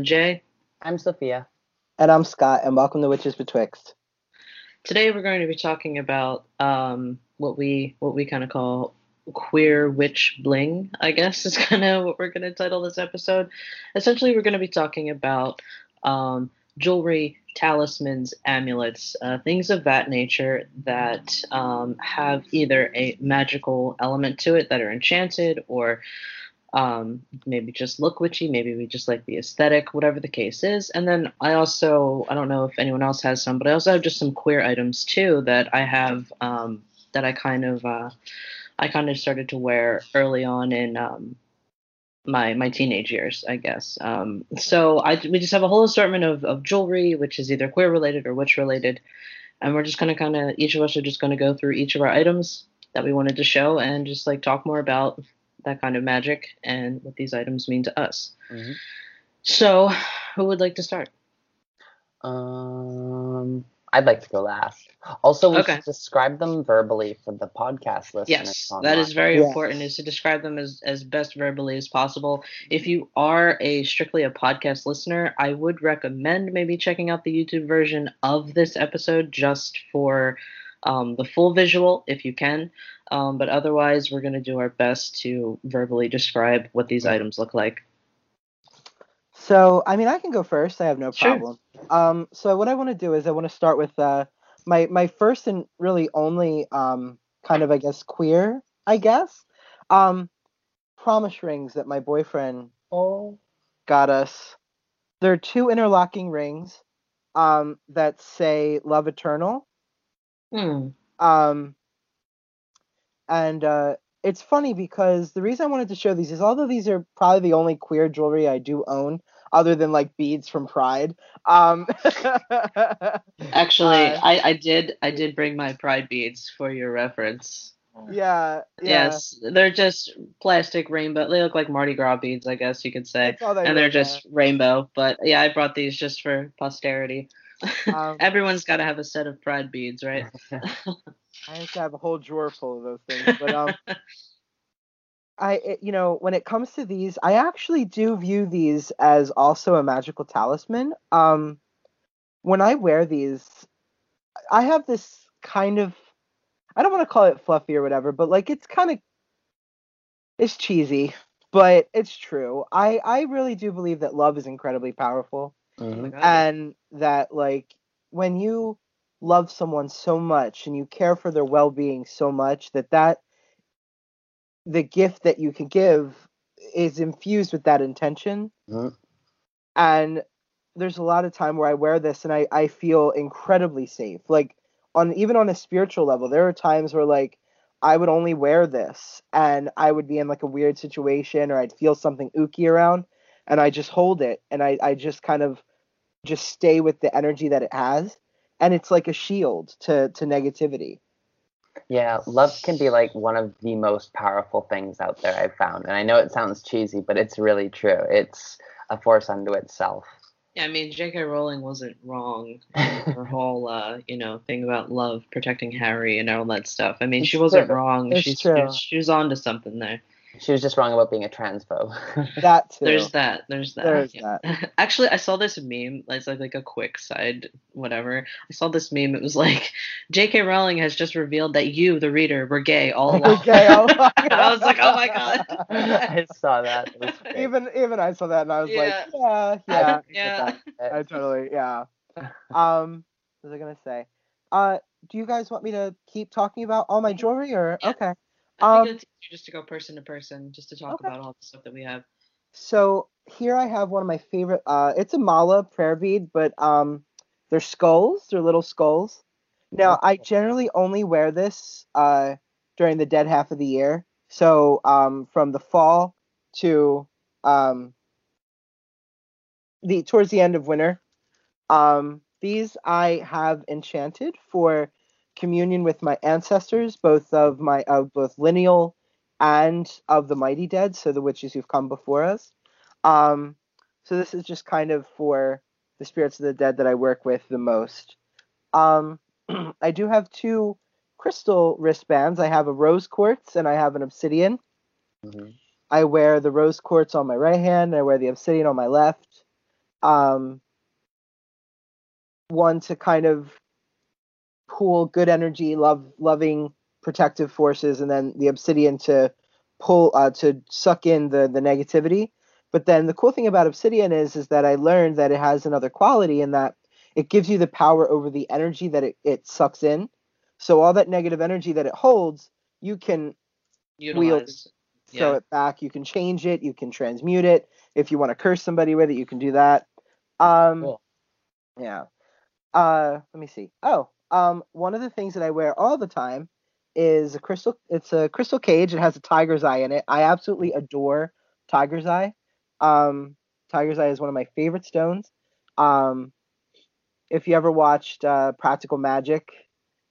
Hey everyone, I'm Jay. I'm Sophia. And I'm Scott, and welcome to Witches Betwixt. Today we're going to be talking about um, what we what we kind of call queer witch bling. I guess is kind of what we're going to title this episode. Essentially, we're going to be talking about um, jewelry, talismans, amulets, uh, things of that nature that um, have either a magical element to it that are enchanted or um, maybe just look witchy, maybe we just like the aesthetic, whatever the case is. And then I also, I don't know if anyone else has some, but I also have just some queer items too that I have um, that I kind of, uh, I kind of started to wear early on in um, my my teenage years, I guess. Um, so I we just have a whole assortment of, of jewelry, which is either queer related or witch related, and we're just gonna kind of each of us are just gonna go through each of our items that we wanted to show and just like talk more about that kind of magic and what these items mean to us. Mm-hmm. So, who would like to start? Um, I'd like to go last. Also, we Okay. should describe them verbally for the podcast listeners. Yes, that is very Yes. important. Is to describe them as as best verbally as possible. If you are a strictly a podcast listener, I would recommend maybe checking out the YouTube version of this episode just for um, the full visual, if you can. Um, but otherwise, we're going to do our best to verbally describe what these items look like. So, I mean, I can go first. I have no Sure. problem. Um, so what I want to do is I want to start with uh, my my first and really only um, kind of I guess queer, I guess, um, promise rings that my boyfriend Oh, got us. They're two interlocking rings um, that say "Love Eternal." Hmm. Um, and uh, it's funny because the reason I wanted to show these is although these are probably the only queer jewelry I do own, other than like beads from Pride. Um, Actually, Uh, I, I did I did bring my pride beads for your reference. yeah, yeah. Yes, they're just plastic rainbow. They look like Mardi Gras beads, I guess you could say. That's all they and they're look just rainbow. But yeah, I brought these just for posterity. Um, Everyone's got to have a set of pride beads, right? I used to have a whole drawer full of those things, but um, I, it, you know, when it comes to these, I actually do view these as also a magical talisman. Um, when I wear these, I have this kind of, I don't want to call it fluffy or whatever, but like it's kind of, it's cheesy, but it's true. I, I really do believe that love is incredibly powerful mhm. and that like when you love someone so much and you care for their well-being so much that that the gift that you can give is infused with that intention. Mhm. and there's a lot of time where i wear this and i i feel incredibly safe. Like on even on a spiritual level there are times where like i would only wear this and i would be in like a weird situation or i'd feel something ooky around and i just hold it and i i just kind of just stay with the energy that it has and it's like a shield to to negativity Yeah, love can be like one of the most powerful things out there I've found. And I know it sounds cheesy, but it's really true. It's a force unto itself. Yeah, I mean, J.K. Rowling wasn't wrong. in Her whole, uh, you know, thing about love protecting Harry and all that stuff. I mean, It's she wasn't true. wrong. It's She's true. she was on to something there. She was just wrong about being a transphobe. that too There's that. There's that. There's yeah. Actually, I saw this meme. It's like like a quick side, whatever. I saw this meme. It was like, J.K. Rowling has just revealed that you, the reader, were gay all along. okay oh my I was like, oh my god. I saw that. It was great. even even i saw that and i was like Yeah. yeah yeah I get Yeah. that. I totally yeah. Um, what was I gonna say? Uh, do you guys want me to keep talking about all my jewelry or okay? I Um, think it's easier just to go person to person, just to talk Okay. about all the stuff that we have. So here I have one of my favorite. Uh, it's a mala prayer bead, but um, they're skulls. They're little skulls. Now I generally only wear this uh during the dead half of the year. So um, from the fall to um the towards the end of winter. Um, these I have enchanted for communion with my ancestors, both of my of both lineal and of the mighty dead, so the witches who've come before us. Um, so this is just kind of for the spirits of the dead that I work with the most. Um, I do have two crystal wristbands. I have a rose quartz and I have an obsidian. Mhm. I wear the rose quartz on my right hand, and I wear the obsidian on my left. Um, one to kind of pool good energy, love, loving, protective forces, and then the obsidian to pull uh, to suck in the the negativity. But then the cool thing about obsidian is is that I learned that it has another quality in that it gives you the power over the energy that it, it sucks in. So all that negative energy that it holds, you can Utilize. throw Yeah. it back. You can change it. You can transmute it. If you want to curse somebody with it, you can do that. Um, Cool. yeah. Uh, let me see. Oh, um, one of the things that I wear all the time is a crystal. It's a crystal cage. It has a tiger's eye in it. I absolutely adore tiger's eye. Um, tiger's eye is one of my favorite stones. Um, if you ever watched uh, Practical Magic,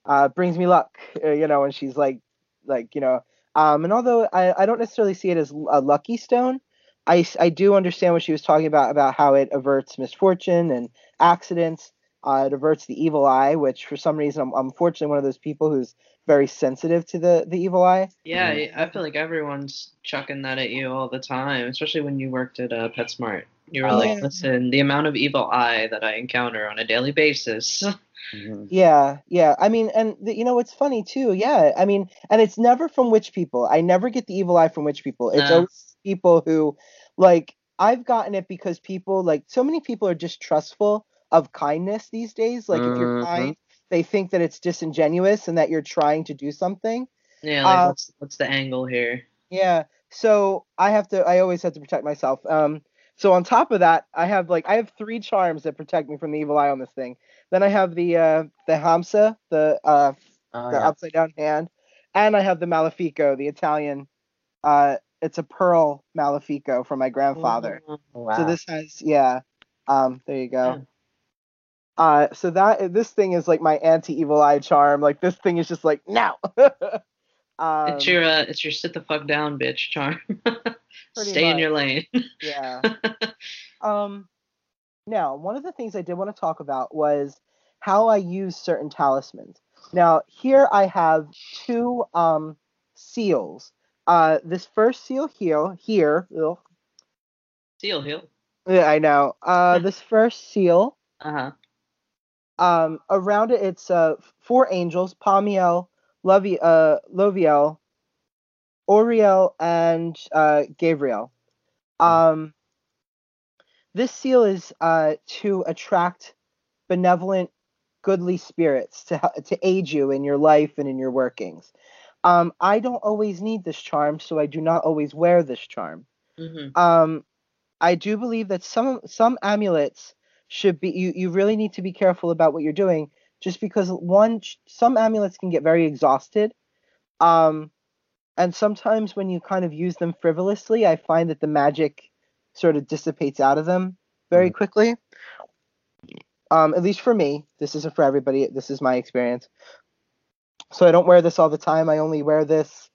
uh, brings me luck. Uh, you know, and she's like, like you know. Um, and although I, I don't necessarily see it as a lucky stone, I, I do understand what she was talking about about how it averts misfortune and accidents. Uh, it averts the evil eye, which for some reason I'm, I'm unfortunately one of those people who's very sensitive to the, the evil eye. Yeah, Mhm. I I feel like everyone's chucking that at you all the time, especially when you worked at uh, PetSmart. You were Oh. like, listen, the amount of evil eye that I encounter on a daily basis. Mhm. Yeah, yeah. I mean, and the, you know what's funny too? Yeah, I mean, and it's never from witch people. I never get the evil eye from witch people. It's No. always people who, like, I've gotten it because people, like, so many people are distrustful of kindness these days. Like, if you're Mhm. kind, they think that it's disingenuous and that you're trying to do something. Yeah, like Uh, what's what's the angle here? Yeah. So I have to. I always have to protect myself. Um. So on top of that, I have like I have three charms that protect me from the evil eye on this thing. Then I have the uh the Hamsa, the uh Oh, the yeah. upside down hand, and I have the Malefico, the Italian. Uh, it's a pearl Malefico from my grandfather. Oh, Wow. So this has yeah. Um. There you go. Uh. So that this thing is like my anti evil eye charm. Like this thing is just like now. um, It's your uh, it's your sit the fuck down, bitch charm. Stay in your lane. yeah. Um, now, one of the things I did want to talk about was how I use certain talismans. Now, here I have two um, seals. Uh, this first seal here, here, ugh, Seal heel. yeah, I know. Uh, this first seal, Uh huh. Um, around it, it's uh, four angels: Pamiel, Lovi, uh, Loviel, Oriel, and uh, Gabriel. Um, this seal is uh, to attract benevolent, goodly spirits to to aid you in your life and in your workings. Um, I don't always need this charm, so I do not always wear this charm. hmm Um, I do believe that some some amulets should be you, you really need to be careful about what you're doing just because one some amulets can get very exhausted um and sometimes when you kind of use them frivolously i find that the magic sort of dissipates out of them very Mhm. quickly. Um at least for me this isn't for everybody this is my experience. So i don't wear this all the time i only wear this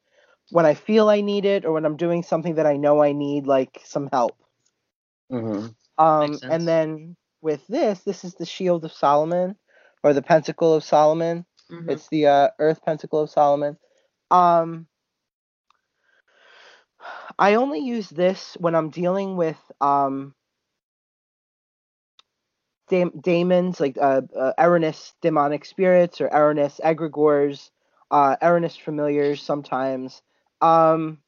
when i feel i need it or when i'm doing something that i know i need like some help. Hmm um, and then with this, this is the Shield of Solomon, or the Pentacle of Solomon. hmm It's the uh, Earth Pentacle of Solomon. Um, I only use this when I'm dealing with um, dam- daemons, like uh, uh, Aranus demonic spirits or Aranus egregores, uh, Aranus familiars sometimes. Um,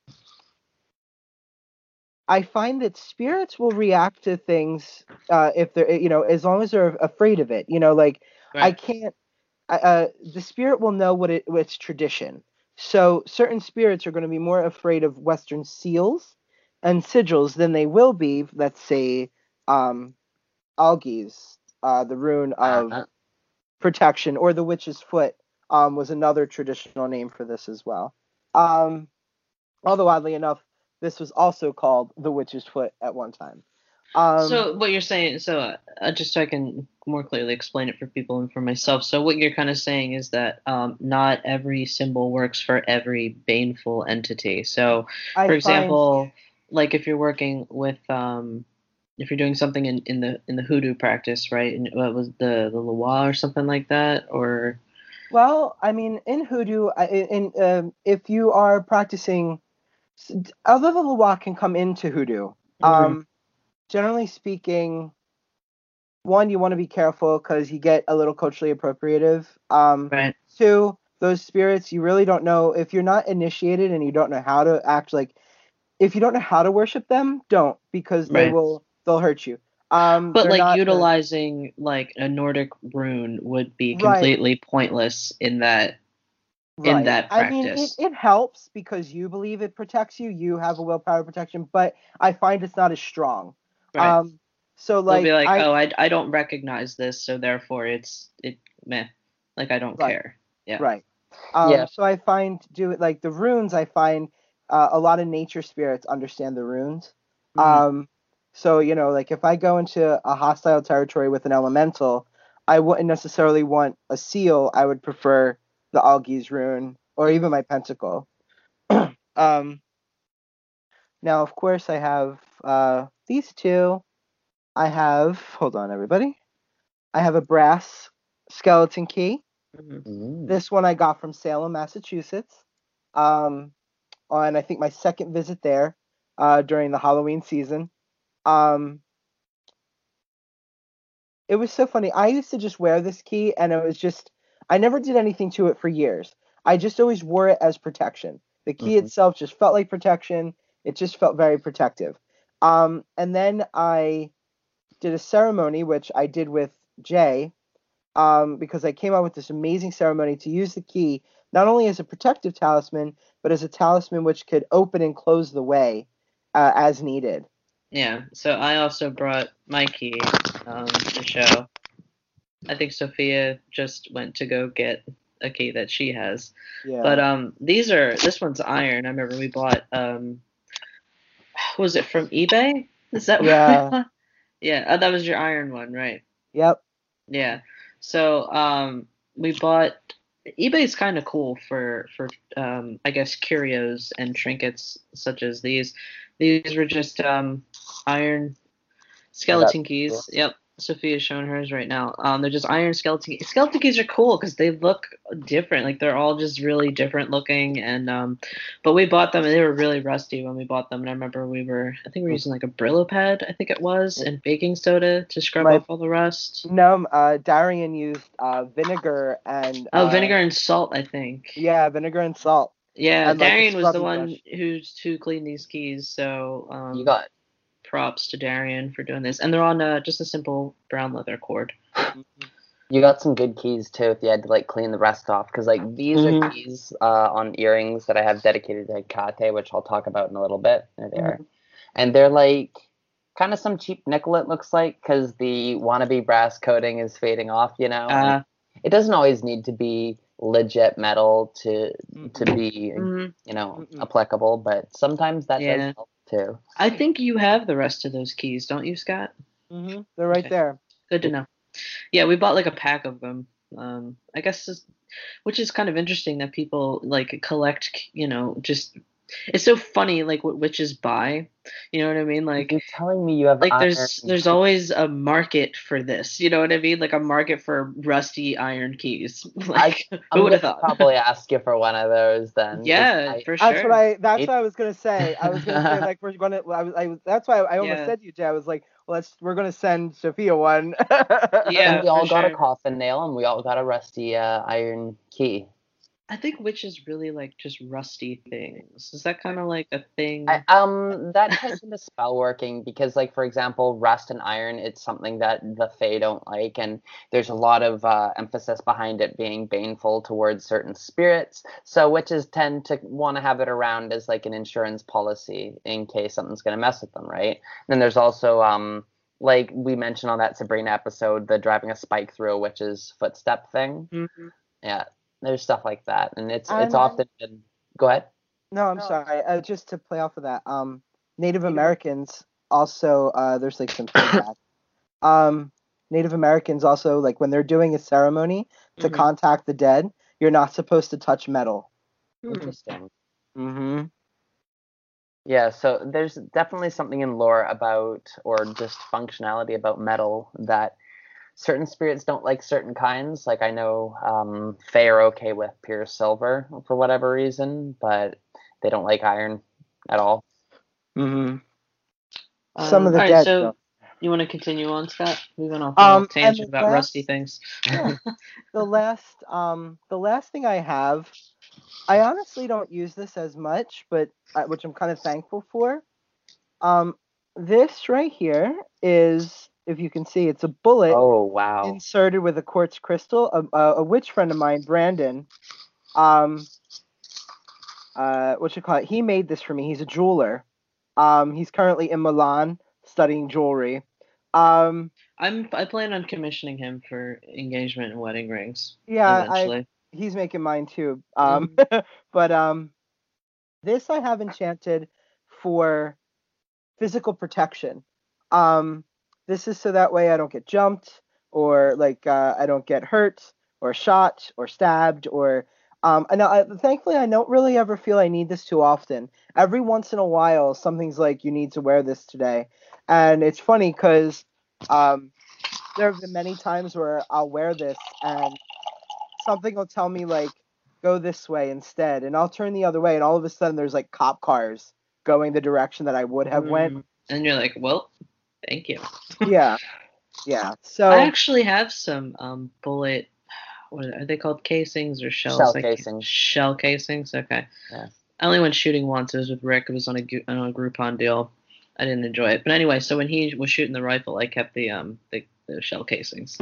I find that spirits will react to things uh, if they're, you know, as long as they're afraid of it. You know, like I can't. Uh, the spirit will know what it what's tradition. So certain spirits are going to be more afraid of Western seals and sigils than they will be, let's say, um, Algiz, uh, the rune of Uh-huh. protection, or the witch's foot um, was another traditional name for this as well. Um, although oddly enough, this was also called the witch's foot at one time. Um, so what you're saying, so uh, uh, just so I can more clearly explain it for people and for myself. So what you're kind of saying is that um, not every symbol works for every baneful entity. So I for find- example, like if you're working with um, if you're doing something in, in the in the hoodoo practice, right? And what was the the Loa or something like that, or Well, I mean, in hoodoo, I- in um, if you are practicing Although the Loa can come into hoodoo, Mhm. um, generally speaking, one you want to be careful because you get a little culturally appropriative. Um, Right. two, those spirits you really don't know if you're not initiated and you don't know how to act like if you don't know how to worship them, don't because they will they'll hurt you. Um, But like utilizing like a Nordic rune would be Right. completely pointless in that. In that practice. I mean, it, it helps because you believe it protects you. You have a willpower protection, but I find it's not as strong. Right. Um, so like, They'll be like, I, oh, I, I don't recognize this, so therefore it's it meh, like I don't Right. care. Yeah. right. Um, Yeah. So I find do it like the runes. I find uh, a lot of nature spirits understand the runes. Mhm. Um, so you know, like if I go into a hostile territory with an elemental, I wouldn't necessarily want a seal. I would prefer the Algiz rune or even my pentacle. um, now, of course, I have uh, these two. I have hold on, everybody. I have a brass skeleton key. Mhm. Mm. This one I got from Salem, Massachusetts. Um, on I think my second visit there uh, during the Halloween season. Um, it was so funny. I used to just wear this key, and it was just I never did anything to it for years. I just always wore it as protection. The key Mhm. itself just felt like protection. It just felt very protective. Um, and then I did a ceremony, which I did with Jay, um, because I came up with this amazing ceremony to use the key not only as a protective talisman, but as a talisman which could open and close the way uh, as needed. Yeah. So I also brought my key um, to show. I think Sophia just went to go get a key that she has. Yeah. But um, these are this one's iron. I remember we bought um, was it from eBay? Is that what Yeah. Yeah. Oh, that was your iron one, right? yep. Yeah. So um, we bought eBay's kind of cool for for um, I guess curios and trinkets such as these. These were just um, iron skeleton keys. cool. Yep. Sophia's showing hers right now. Um, they're just iron skeleton keys. Skeleton keys are cool because they look different. Like they're all just really different looking. And um, but we bought them and they were really rusty when we bought them. And I remember we were I think we were using like a Brillo pad I think it was and baking soda to scrub My- off all the rust. No, uh, Darian used uh, vinegar and Oh, uh, vinegar and salt, I think. Yeah, vinegar and salt. Yeah, and, like, Darian was the one brush. who's who cleaned these keys, so um, You got props to Darian for doing this. And they're on uh, just a simple brown leather cord. you got some good keys too. If you had to like clean the rest off, because like these are Mhm. keys uh, on earrings that I have dedicated to Hecate, which I'll talk about in a little bit. There they are, and they're like kind of some cheap nickel. It looks like because the wannabe brass coating is fading off. You know, Uh, it doesn't always need to be legit metal to to be mhm. you know applicable, but sometimes that Yeah. does help too. I think you have the rest of those keys, don't you, Scott? Mm-hmm. They're right Okay. there. Good to know. Yeah, we bought like a pack of them. Um, I guess, this, which is kind of interesting that people like collect. You know, just it's so funny like what witches buy. You know what I mean? Like You're telling me you have like iron there's there's always a market for this you know what i mean like a market for rusty iron keys like I'm who would have thought probably ask you for one of those then yeah I- for sure That's what I. That's It- what I was gonna say. I was gonna say like we're gonna. I was. I was. That's why I almost Yeah. said to you, Jay. I was like, well, let's. We're gonna send Sophia one. Yeah, and we all for got a coffin nail and we all got a rusty uh, iron key. I think witches really like just rusty things is that kind of like a thing I, um, that ties into spell working because, like, for example, rust and iron, it's something that the Fae don't like, and there's a lot of uh, emphasis behind it being baneful towards certain spirits. So witches tend to want to have it around as like an insurance policy in case something's going to mess with them, right? And then there's also um, like we mentioned on that Sabrina episode, the driving a spike through a witch's footstep thing. Mhm. Yeah, there's stuff like that, and it's And it's then- often been. Go ahead. no, I'm sorry. Uh, just to play off of that, um, Native Americans also. Uh, there's like some feedback. um, Native Americans also like when they're doing a ceremony to Mhm. contact the dead, you're not supposed to touch metal. Hmm. Interesting. Mm-hmm. Yeah, so there's definitely something in lore about, or just functionality about metal that certain spirits don't like certain kinds. Like I know um, Fae are okay with pure silver for whatever reason, but they don't like iron at all. Mm-hmm. Some of the Um, all right, dead. so though. you want to continue on, Scott? We went off on Um, a tangent about last- rusty things. Yeah. the last um the last thing I have, I honestly don't use this as much, but uh, which I'm kind of thankful for. Um, this right here is, if you can see, it's a bullet Oh wow. inserted with a quartz crystal. A, a, a witch friend of mine, Brandon, um, uh, what you call it? He made this for me. He's a jeweler. Um, he's currently in Milan studying jewelry. Um, I'm I plan on commissioning him for engagement and wedding rings yeah, I, eventually. he's making mine too. Um, but um, this I have enchanted for physical protection. Um, this is so that way I don't get jumped or like uh, I don't get hurt or shot or stabbed or um, and I, thankfully I don't really ever feel I need this too often. Every once in a while, something's like you need to wear this today, and it's funny because um, there have been many times where I'll wear this and something will tell me like go this way instead and i'll turn the other way and all of a sudden there's like cop cars going the direction that i would have went. Mm, and you're like, well, thank you. yeah yeah so I actually have some um bullet. What are they called? Casings or shells? Shell I can't- casings. Shell casings. Okay. Yeah. I only went shooting once. It was with Rick. It was on a on a Groupon deal. I didn't enjoy it. But anyway, so when he was shooting the rifle, I kept the um the, the shell casings.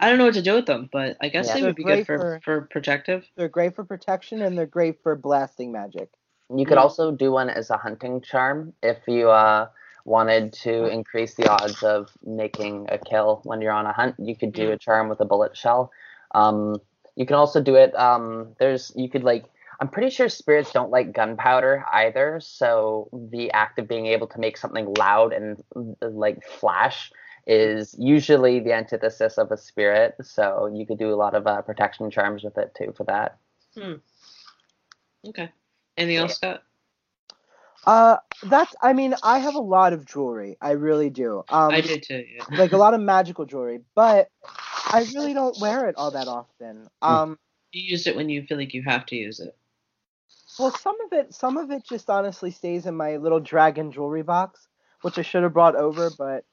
I don't know what to do with them, but I guess Yeah. they They're would be good for, for- for protective. they're great for protection and they're great for blasting magic You could Yeah. also do one as a hunting charm if you uh, wanted to increase the odds of making a kill when you're on a hunt. You could do a charm with a bullet shell. Um, you can also do it. Um, there's you could like. I'm pretty sure spirits don't like gunpowder either. So the act of being able to make something loud and like flash is usually the antithesis of a spirit. So you could do a lot of uh, protection charms with it too for that. Okay. Anything else, Scott? Uh that's i mean i have a lot of jewelry i really do um I do too. Yeah. like a lot of magical jewelry but i really don't wear it all that often um You use it when you feel like you have to use it. Well, some of it, some of it just honestly stays in my little dragon jewelry box, which I should have brought over, but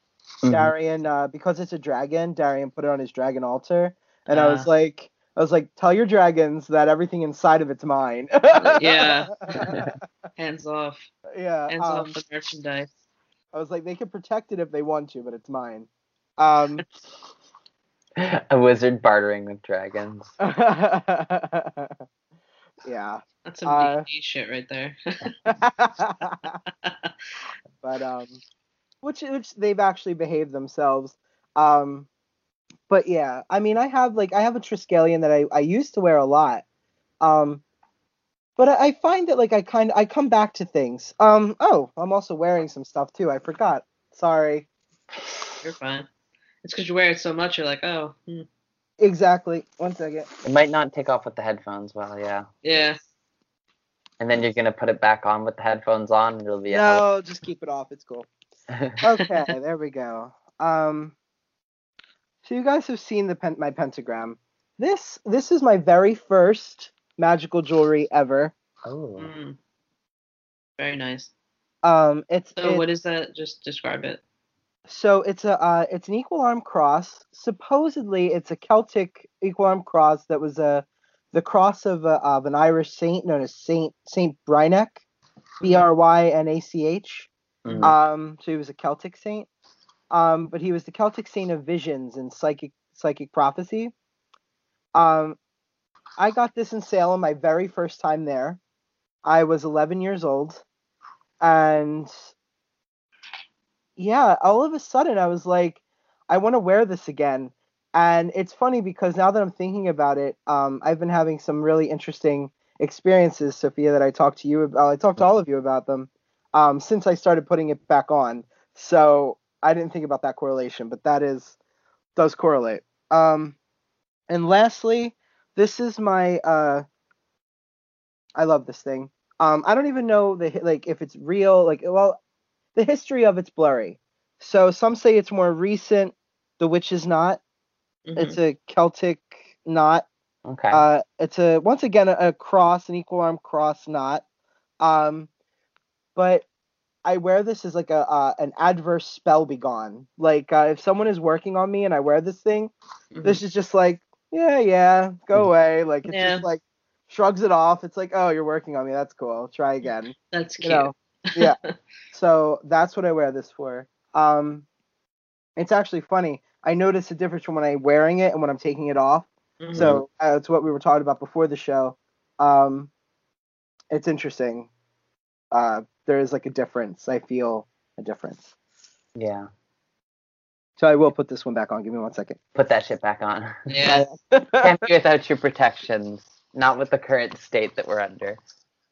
Mhm. Darian, uh, because it's a dragon, Darian put it on his dragon altar, and I was Ah. like, I was like, tell your dragons that everything inside of it's mine. Yeah. Hands off. yeah. Hands um, off the merchandise. I was like, they can protect it if they want to, but it's mine. Um, a wizard bartering with dragons. yeah. That's some uh, D&D shit right there. but um which which they've actually behaved themselves um but yeah i mean i have like i have a triskelion that i i used to wear a lot um but I, I find that like i kind of i come back to things um oh i'm also wearing some stuff too i forgot sorry You're fine. It's because you wear it so much. You're like, oh, hmm. exactly one second It might not take off with the headphones well, yeah. yeah. And then you're gonna put it back on with the headphones on, and it'll be a no just keep it off it's cool okay there we go um so you guys have seen the pen- my pentagram this this is my very first magical jewelry ever oh. Mm. Very nice. um it's, So it- what is that? Just describe it. so it's a uh, it's an equal arm cross supposedly it's a celtic equal arm cross that was a the cross of, a, of an irish saint known as saint saint brynach b-r-y-n-a-c-h Mhm. Um, so he was a Celtic saint. Um, but he was the Celtic saint of visions and psychic psychic prophecy. Um, I got this in Salem my very first time there. I was 11 years old, and yeah, all of a sudden I was like, I want to wear this again. And it's funny because now that I'm thinking about it, um, I've been having some really interesting experiences, Sophia, that I talked to you about. I talked to all of you about them um, since I started putting it back on. So I didn't think about that correlation, but that is does correlate. Um, and lastly, this is my uh, I love this thing. Um, I don't even know the like if it's real. Like, well, the history of it's blurry. So some say it's more recent. The witch is not. Mhm. It's a Celtic knot. Okay. Uh, it's a once again a, a cross, an equal arm cross knot. Um, but I wear this as like a uh, an adverse spell be gone. Like uh, if someone is working on me and I wear this thing, Mhm. this is just like yeah yeah go away. Like it's Yeah. just like shrugs it off. It's like oh you're working on me. That's cool. Try again. That's You cute. know. Yeah. So that's what I wear this for. Um, it's actually funny. I notice a difference from when I'm wearing it and when I'm taking it off. Mhm. So uh, it's what we were talking about before the show. Um, it's interesting. Uh, there is like a difference. I feel a difference. Yeah. So I will put this one back on. Give me one second. Put that shit back on. yeah. Can't be without your protections. Not with the current state that we're under.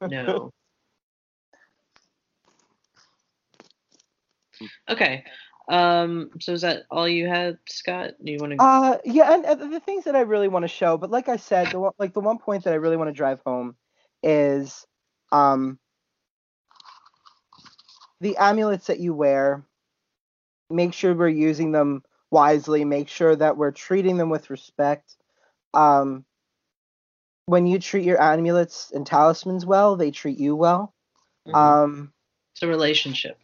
No. Okay. Um. So is that all you had, Scott? Do you want to? Uh, yeah, and, and the things that I really want to show, but like I said, the one, like the one point that I really want to drive home is, um, the amulets that you wear. Make sure we're using them wisely. Make sure that we're treating them with respect. Um, when you treat your amulets and talismans well, they treat you well. Mhm. Um, it's a relationship.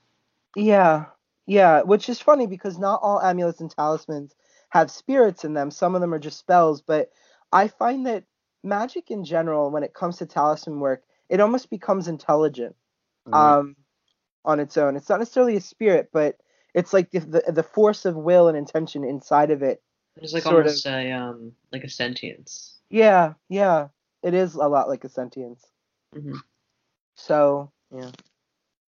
Yeah, yeah, which is funny because not all amulets and talismans have spirits in them. Some of them are just spells, but I find that magic in general, when it comes to talisman work, it almost becomes intelligent Mhm. um, on its own. It's not necessarily a spirit, but it's like the, the the force of will and intention inside of it. It's like sort of- almost a um like a sentience. Yeah, yeah, it is a lot like a sentience. hmm So yeah,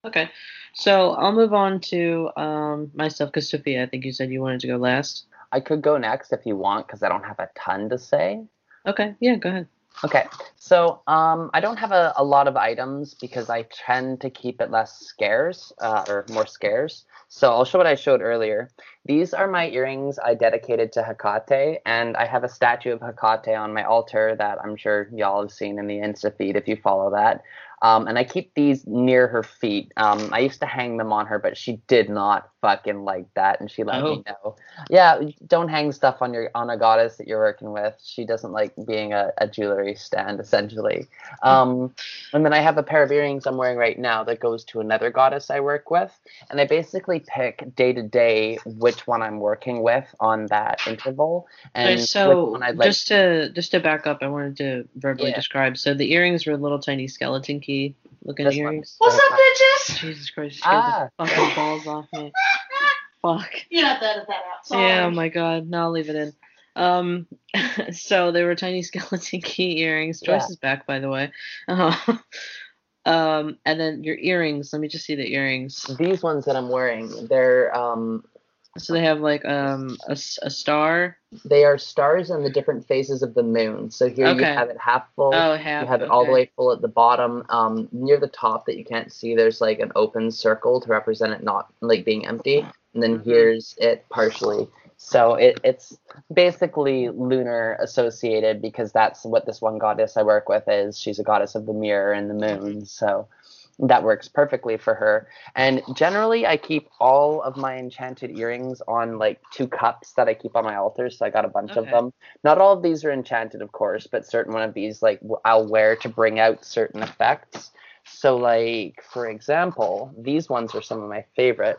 Okay. So I'll move on to um myself because Sophia, I think you said you wanted to go last. I could go next if you want because I don't have a ton to say. Okay. Yeah. Go ahead. Okay, so um, I don't have a, a lot of items because I tend to keep it less scarce uh, or more scarce. So I'll show what I showed earlier. These are my earrings I dedicated to Hecate, and I have a statue of Hecate on my altar that I'm sure y'all have seen in the Insta feed if you follow that. Um, and I keep these near her feet. Um, I used to hang them on her, but she did not fucking like that, and she let me know. Yeah, don't hang stuff on your on a goddess that you're working with. She doesn't like being a, a jewelry stand, essentially. Um, and then I have a pair of earrings I'm wearing right now that goes to another goddess I work with, and I basically pick day to day which one I'm working with on that interval, and Okay, so I'd like. just to just to back up, I wanted to verbally Yeah. describe. So the earrings were little tiny skeleton key looking This earrings. one's- What's up, bitches? Jesus Christ, you scared Ah. fucking balls off me. Fuck. You have to edit that out. Sorry. Yeah, oh my god. No, I'll leave it in. Um, so they were tiny skeleton key earrings. Joyce Yeah. is back, by the way. Uh, um, and then your earrings. Let me just see the earrings. These ones that I'm wearing, they're um, So they have like um a star. they are stars in the different phases of the moon. So here you have it half full. Oh, half. you have it all the way full at the bottom. Um, near the top that you can't see, there's like an open circle to represent it not like being empty, and then Mhm. here's it partially. So it, it's basically lunar associated because that's what this one goddess I work with is. She's a goddess of the mirror and the moon. So that works perfectly for her. And generally, I keep all of my enchanted earrings on like two cups that I keep on my altar. So I got a bunch of them. Not all of these are enchanted, of course, but certain one of these like I'll wear to bring out certain effects. So, like for example, these ones are some of my favorite.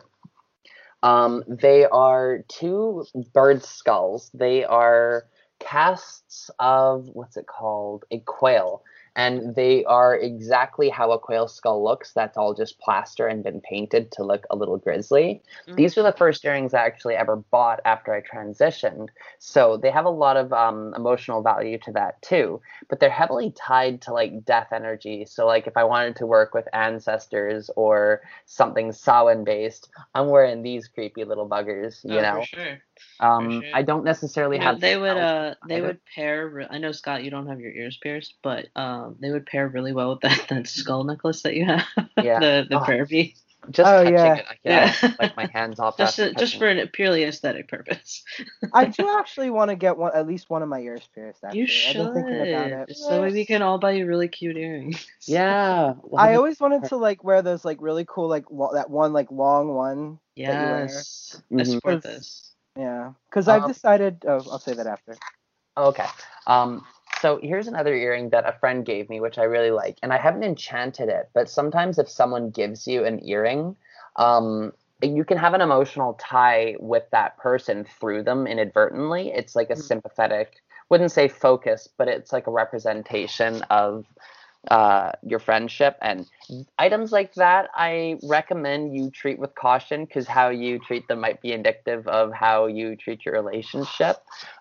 Um, they are two bird skulls. They are casts of what's it called? A quail. And they are exactly how a quail skull looks. That's all just plaster and been painted to look a little grizzly. Mhm. These are the first earrings I actually ever bought after I transitioned. So they have a lot of um, emotional value to that too. But they're heavily tied to like death energy. So like if I wanted to work with ancestors or something Samhain based, I'm wearing these creepy little buggers. You Oh, know, for sure. Um, sure. I don't necessarily You have. they would uh they either. would pair. Re- I know Scott, you don't have your ears pierced, but um they would pair really well with that that skull necklace that you have. Yeah. the the Oh. prayer bead. just Oh, touching yeah. it. I can't Yeah. like my hands off. Just to, just for a purely aesthetic purpose. I do actually want to get one, at least one of my ears pierced. Actually, You I've should. been thinking about it. So we can all buy you really cute earrings. it. Yeah. I always wanted to like wear those like really cool like lo- that one like long one. that you wear. Yes. I Mhm. support Because- this. Yeah, because I've Um, decided. Oh, I'll say that after. Okay. Um, So here's another earring that a friend gave me, which I really like, and I haven't enchanted it. But sometimes if someone gives you an earring, um, you can have an emotional tie with that person through them inadvertently. It's like a Mhm. sympathetic, wouldn't say focus, but it's like a representation of uh, your friendship. And items like that, I recommend you treat with caution because how you treat them might be indicative of how you treat your relationship.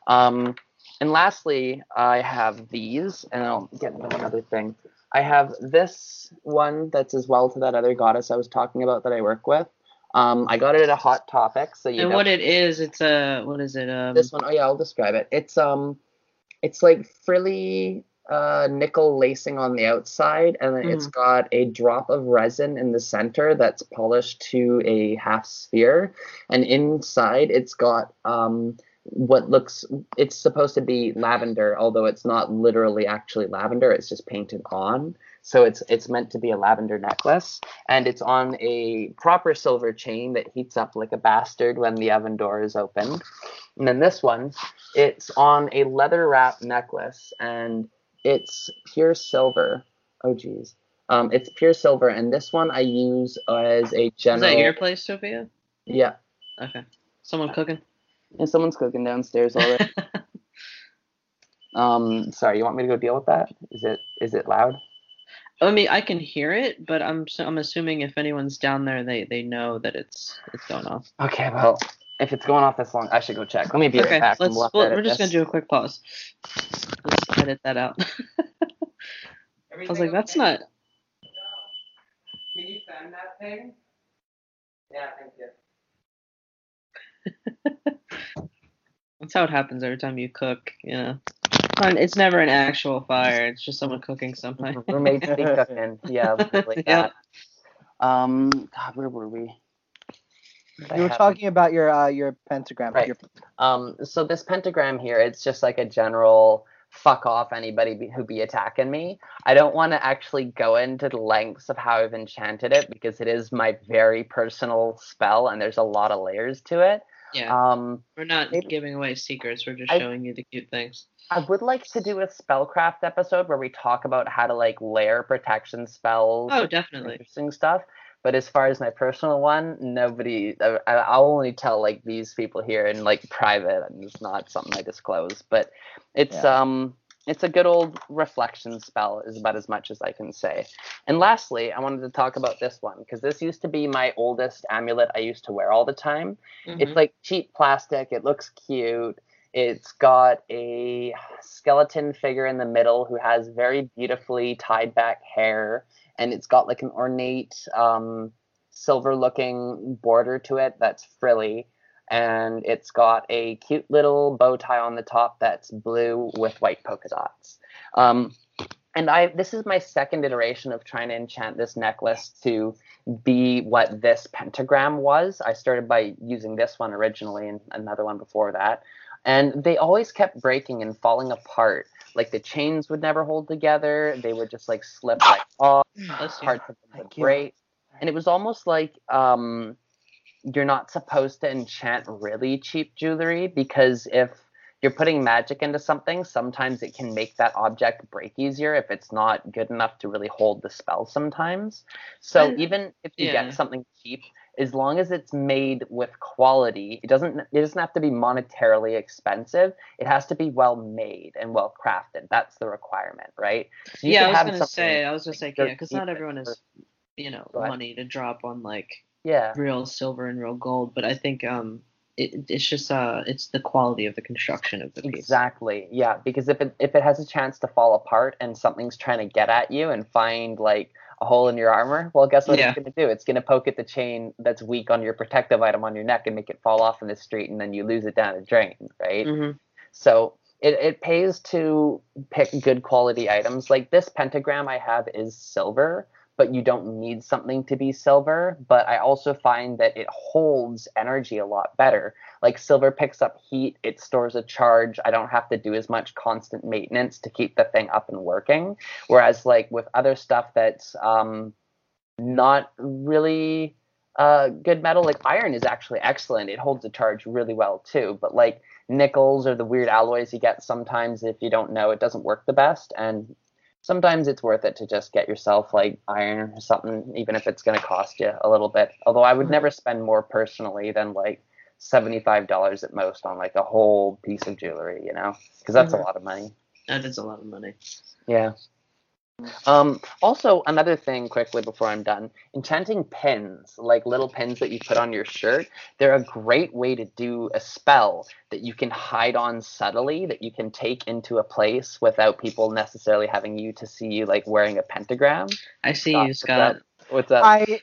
Um, and lastly, I have these, and I'll get into another thing. I have this one that's as well to that other goddess I was talking about that I work with. Um, I got it at a Hot Topic, so you and know what it is, it's a what is it? Um, this one. Oh yeah, I'll describe it. It's um, it's like frilly uh, nickel lacing on the outside, and then it's got a drop of resin in the center that's polished to a half sphere, and inside it's got um, what looks. It's supposed to be lavender, although it's not literally actually lavender. It's just painted on. So it's it's meant to be a lavender necklace, and it's on a proper silver chain that heats up like a bastard when the oven door is opened. And then this one, it's on a leather wrap necklace, and it's pure silver. Oh geez, um, it's pure silver, and this one I use as a general. is that your place, Sophia? Yeah, Okay. Someone cooking? and someone's cooking downstairs already. um, sorry, you want me to go deal with that? Is it is it loud? I mean, I can hear it, but I'm I'm assuming if anyone's down there, they they know that it's it's going off. Okay, well, if it's going off this long, I should go check. Let me be Okay, right back. let's. we'll we're just gonna do a quick pause. Let's edit that out. I was like, that's not. Can you send that thing? Yeah, thank you. That's how it happens every time you cook. You know, it's never an actual fire. It's just someone cooking something. Roommates be cooking. Yeah, like Yeah. that. Um, God, where were we? I You were have- talking about your uh, your pentagram. Right. Your, Um, so this pentagram here, it's just like a general fuck off anybody be, who be attacking me. I don't want to actually go into the lengths of how I've enchanted it because it is my very personal spell and there's a lot of layers to it. Yeah, Um, we're not maybe- giving away secrets. We're just I- showing you the cute things. I would like to do a spellcraft episode where we talk about how to like layer protection spells. Oh, definitely. interesting stuff. But as far as my personal one, nobody. I, I'll only tell like these people here in like private, and it's not something I disclose. But it's Yeah. um, it's a good old reflection spell, is about as much as I can say. And lastly, I wanted to talk about this one because this used to be my oldest amulet I used to wear all the time. Mhm. It's like cheap plastic. It looks cute. It's got a skeleton figure in the middle who has very beautifully tied back hair, and it's got like an ornate um, silver looking border to it that's frilly. And it's got a cute little bow tie on the top that's blue with white polka dots. Um, and I this is my second iteration of trying to enchant this necklace to be what this pentagram was. I started by using this one originally and another one before that. And they always kept breaking and falling apart. Like the chains would never hold together. They would just like slip like off. You. Parts of them would break. And it was almost like um, you're not supposed to enchant really cheap jewelry because if you're putting magic into something, sometimes it can make that object break easier if it's not good enough to really hold the spell sometimes. So even if you yeah. get something cheap, as long as it's made with quality, it doesn't it doesn't have to be monetarily expensive. It has to be well made and well crafted. That's the requirement, right? So you yeah, I was have gonna say, I was gonna say, yeah, because not everyone has, you know, money to drop on like yeah. real silver and real gold. But I think um, it, it's just uh, it's the quality of the construction of the piece. Exactly. Yeah, because if it if it has a chance to fall apart and something's trying to get at you and find like a hole in your armor, well, guess what Yeah. it's going to do? It's going to poke at the chain that's weak on your protective item on your neck and make it fall off in the street, and then you lose it down a drain, right? hmm So it, it pays to pick good quality items. Like this pentagram I have is silver, but you don't need something to be silver. But I also find that it holds energy a lot better. Like silver picks up heat, it stores a charge. I don't have to do as much constant maintenance to keep the thing up and working. Whereas like with other stuff that's um, not really uh, good metal like iron is actually excellent. It holds a charge really well too. But like nickels or the weird alloys you get sometimes, if you don't know, it doesn't work the best. And sometimes it's worth it to just get yourself like iron or something, even if it's going to cost you a little bit. Although I would never spend more personally than like $75 at most on like a whole piece of jewelry, you know, because that's Mhm. a lot of money. That is a lot of money. Yeah. Um, also, another thing quickly before I'm done enchanting pins, like little pins that you put on your shirt, they're a great way to do a spell that you can hide on subtly, that you can take into a place without people necessarily having you to see you like wearing a pentagram. I see Scott, you, what's Scott. What's that? I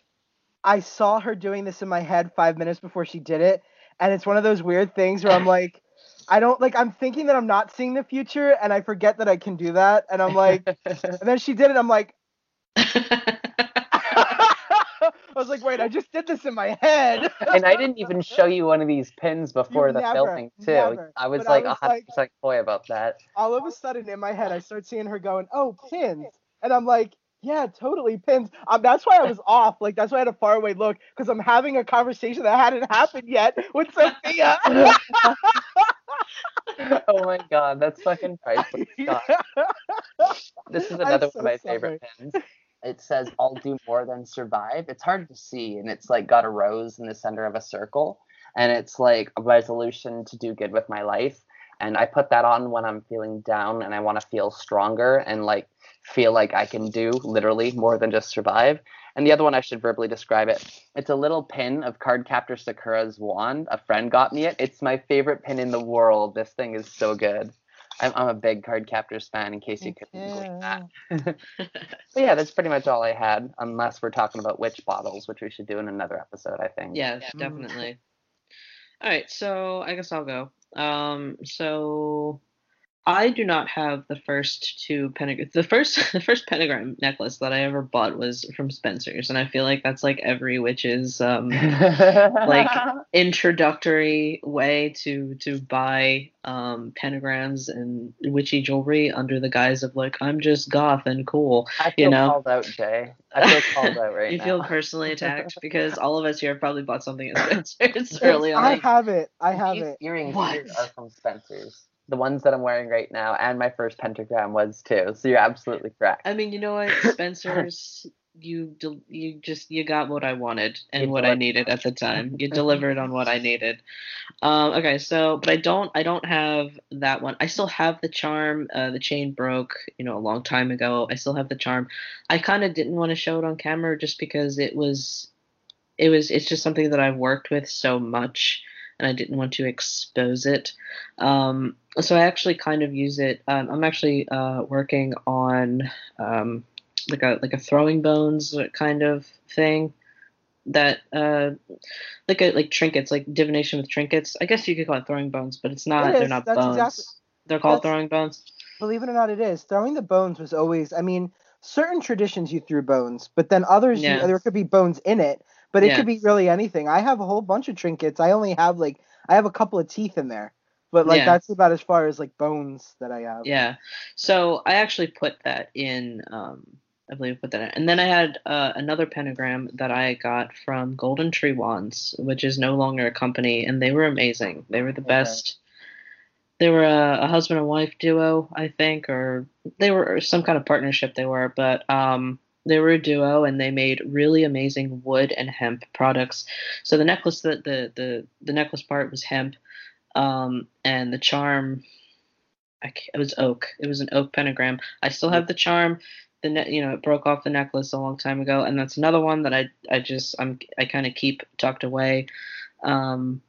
I saw her doing this in my head five minutes before she did it, and it's one of those weird things where I'm like, I don't like. I'm thinking that I'm not seeing the future, and I forget that I can do that, and I'm like, and then she did it. I'm like, I was like, wait, I just did this in my head. and I didn't even show you one of these pins before the never, filming too. never. I was But I like was 100% like- coy about that. All of a sudden, in my head, I start seeing her going, "Oh, pins," and I'm like. Yeah, totally pins. Um, that's why I was off. Like that's why I had a faraway look because I'm having a conversation that hadn't happened yet with Sophia. Oh my god, that's fucking priceless. This is another so one of my sorry. favorite pins. It says I'll do more than survive. It's hard to see and it's like got a rose in the center of a circle and it's like a resolution to do good with my life. And I put that on when I'm feeling down and I want to feel stronger and like feel like I can do literally more than just survive. And the other one I should verbally describe it. It's a little pin of Cardcaptor Sakura's wand. A friend got me it. It's my favorite pin in the world. This thing is so good. I'm, I'm a big Cardcaptors fan. In case you couldn't believe that. But yeah, that's pretty much all I had, unless we're talking about witch bottles, which we should do in another episode, I think. Yeah, Mm. definitely. All right, so I guess I'll go. Um, so I do not have the first two pentagram. The first, the first pentagram necklace that I ever bought was from Spencer's, and I feel like that's like every witch's um, like introductory way to to buy um, pentagrams and witchy jewelry under the guise of like I'm just goth and cool. I feel you know. called out, Jay. I feel called out right you now. feel personally attacked because all of us here probably bought something at Spencer's early on. I have it. I have These it. Earrings what? are from Spencer's. The ones that I'm wearing right now, and my first pentagram was too. So you're absolutely correct. I mean, you know what, Spencer's, you del- you just you got what I wanted and You what I needed at the time. You delivered on what I needed. Um, okay, so but I don't I don't have that one. I still have the charm. Uh, the chain broke, you know, a long time ago. I still have the charm. I kind of didn't want to show it on camera just because it was, it was it's just something that I've worked with so much. And I didn't want to expose it. Um, so I actually kind of use it. Um, I'm actually uh, working on um, like a like a throwing bones kind of thing that uh like a like trinkets like divination with trinkets i guess you could call it throwing bones but it's not It they're not That's bones exactly- they're called that's- throwing bones Believe it or not, it is. Throwing the bones was always. I mean, certain traditions you threw bones, but then others you, there could be bones in it. But it Yeah. could be really anything. I have a whole bunch of trinkets. I only have like I have a couple of teeth in there, but like Yeah. that's about as far as like bones that I have. yeah so i actually put that in um i believe I put that in and then i had uh, another pentagram that i got from golden tree wands which is no longer a company and they were amazing they were the Okay. best they were a, a husband and wife duo i think or they were some kind of partnership they were but um they were a duo and they made really amazing wood and hemp products so the necklace the the the, the necklace part was hemp um and the charm I it was oak. It was an oak pentagram. I still have the charm. The ne- you know it broke off the necklace a long time ago and that's another one that i i just i'm i kind of keep tucked away. Um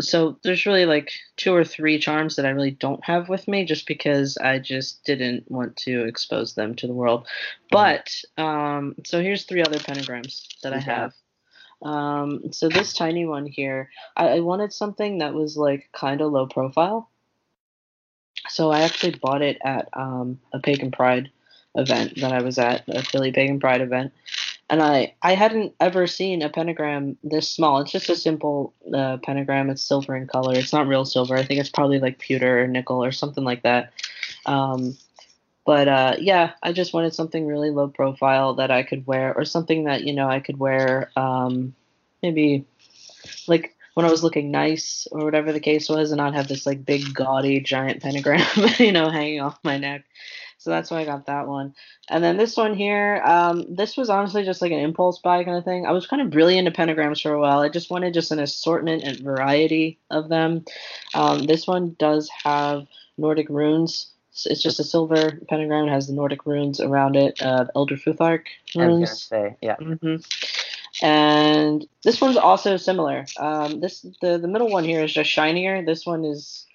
so there's really like two or three charms that I really don't have with me just because I just didn't want to expose them to the world. But um, so here's three other pentagrams that I have. Um, so this tiny one here, I, I wanted something that was like kind of low profile. So I actually bought it at um, a Pagan Pride event that I was at, a Philly Pagan Pride event and I I hadn't ever seen a pentagram this small. It's just a simple uh, pentagram. It's silver in color. It's not real silver. I think it's probably like pewter or nickel or something like that. Um, but uh, yeah, I just wanted something really low profile that I could wear, or something that you know I could wear. Um, maybe like when I was looking nice or whatever the case was, and not have this like big gaudy giant pentagram, you know, hanging off my neck. So that's why I got that one. And then this one here, um, this was honestly just like an impulse buy kind of thing. I was kind of really into pentagrams for a while. I just wanted just an assortment and variety of them. Um, this one does have Nordic runes. It's just a silver pentagram. It has the Nordic runes around it, uh, Elder Futhark I was runes. say, yeah. hmm And this one's also similar. Um, this the the middle one here is just shinier. This one is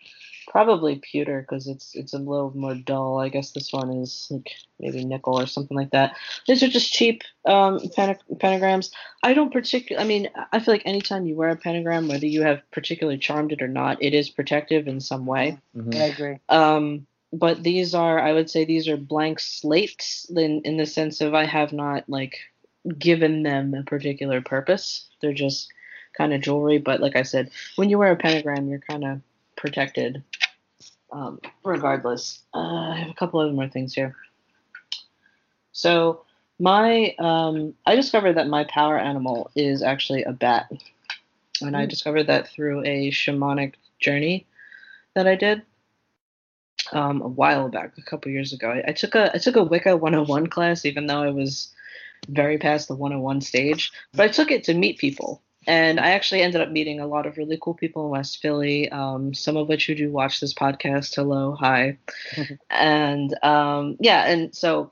probably pewter because it's it's a little more dull. I guess this one is like maybe nickel or something like that. These are just cheap um, penta- pentagrams. I don't particularly. I mean, I feel like anytime you wear a pentagram, whether you have particularly charmed it or not, it is protective in some way. Mhm. I agree. Um, but these are, I would say, these are blank slates in in the sense of I have not like given them a particular purpose. They're just kind of jewelry. But like I said, when you wear a pentagram, you're kind of protected, um, regardless. Uh, I have a couple other more things here. So my, um, I discovered that my power animal is actually a bat, and I Mm. discovered that through a shamanic journey that I did um, a while back, a couple years ago. I, I took a I took a Wicca 101 class, even though I was very past the 101 stage. But I took it to meet people, and I actually ended up meeting a lot of really cool people in West Philly. Um, some of which who do watch this podcast. Hello, hi, and um, yeah, and so.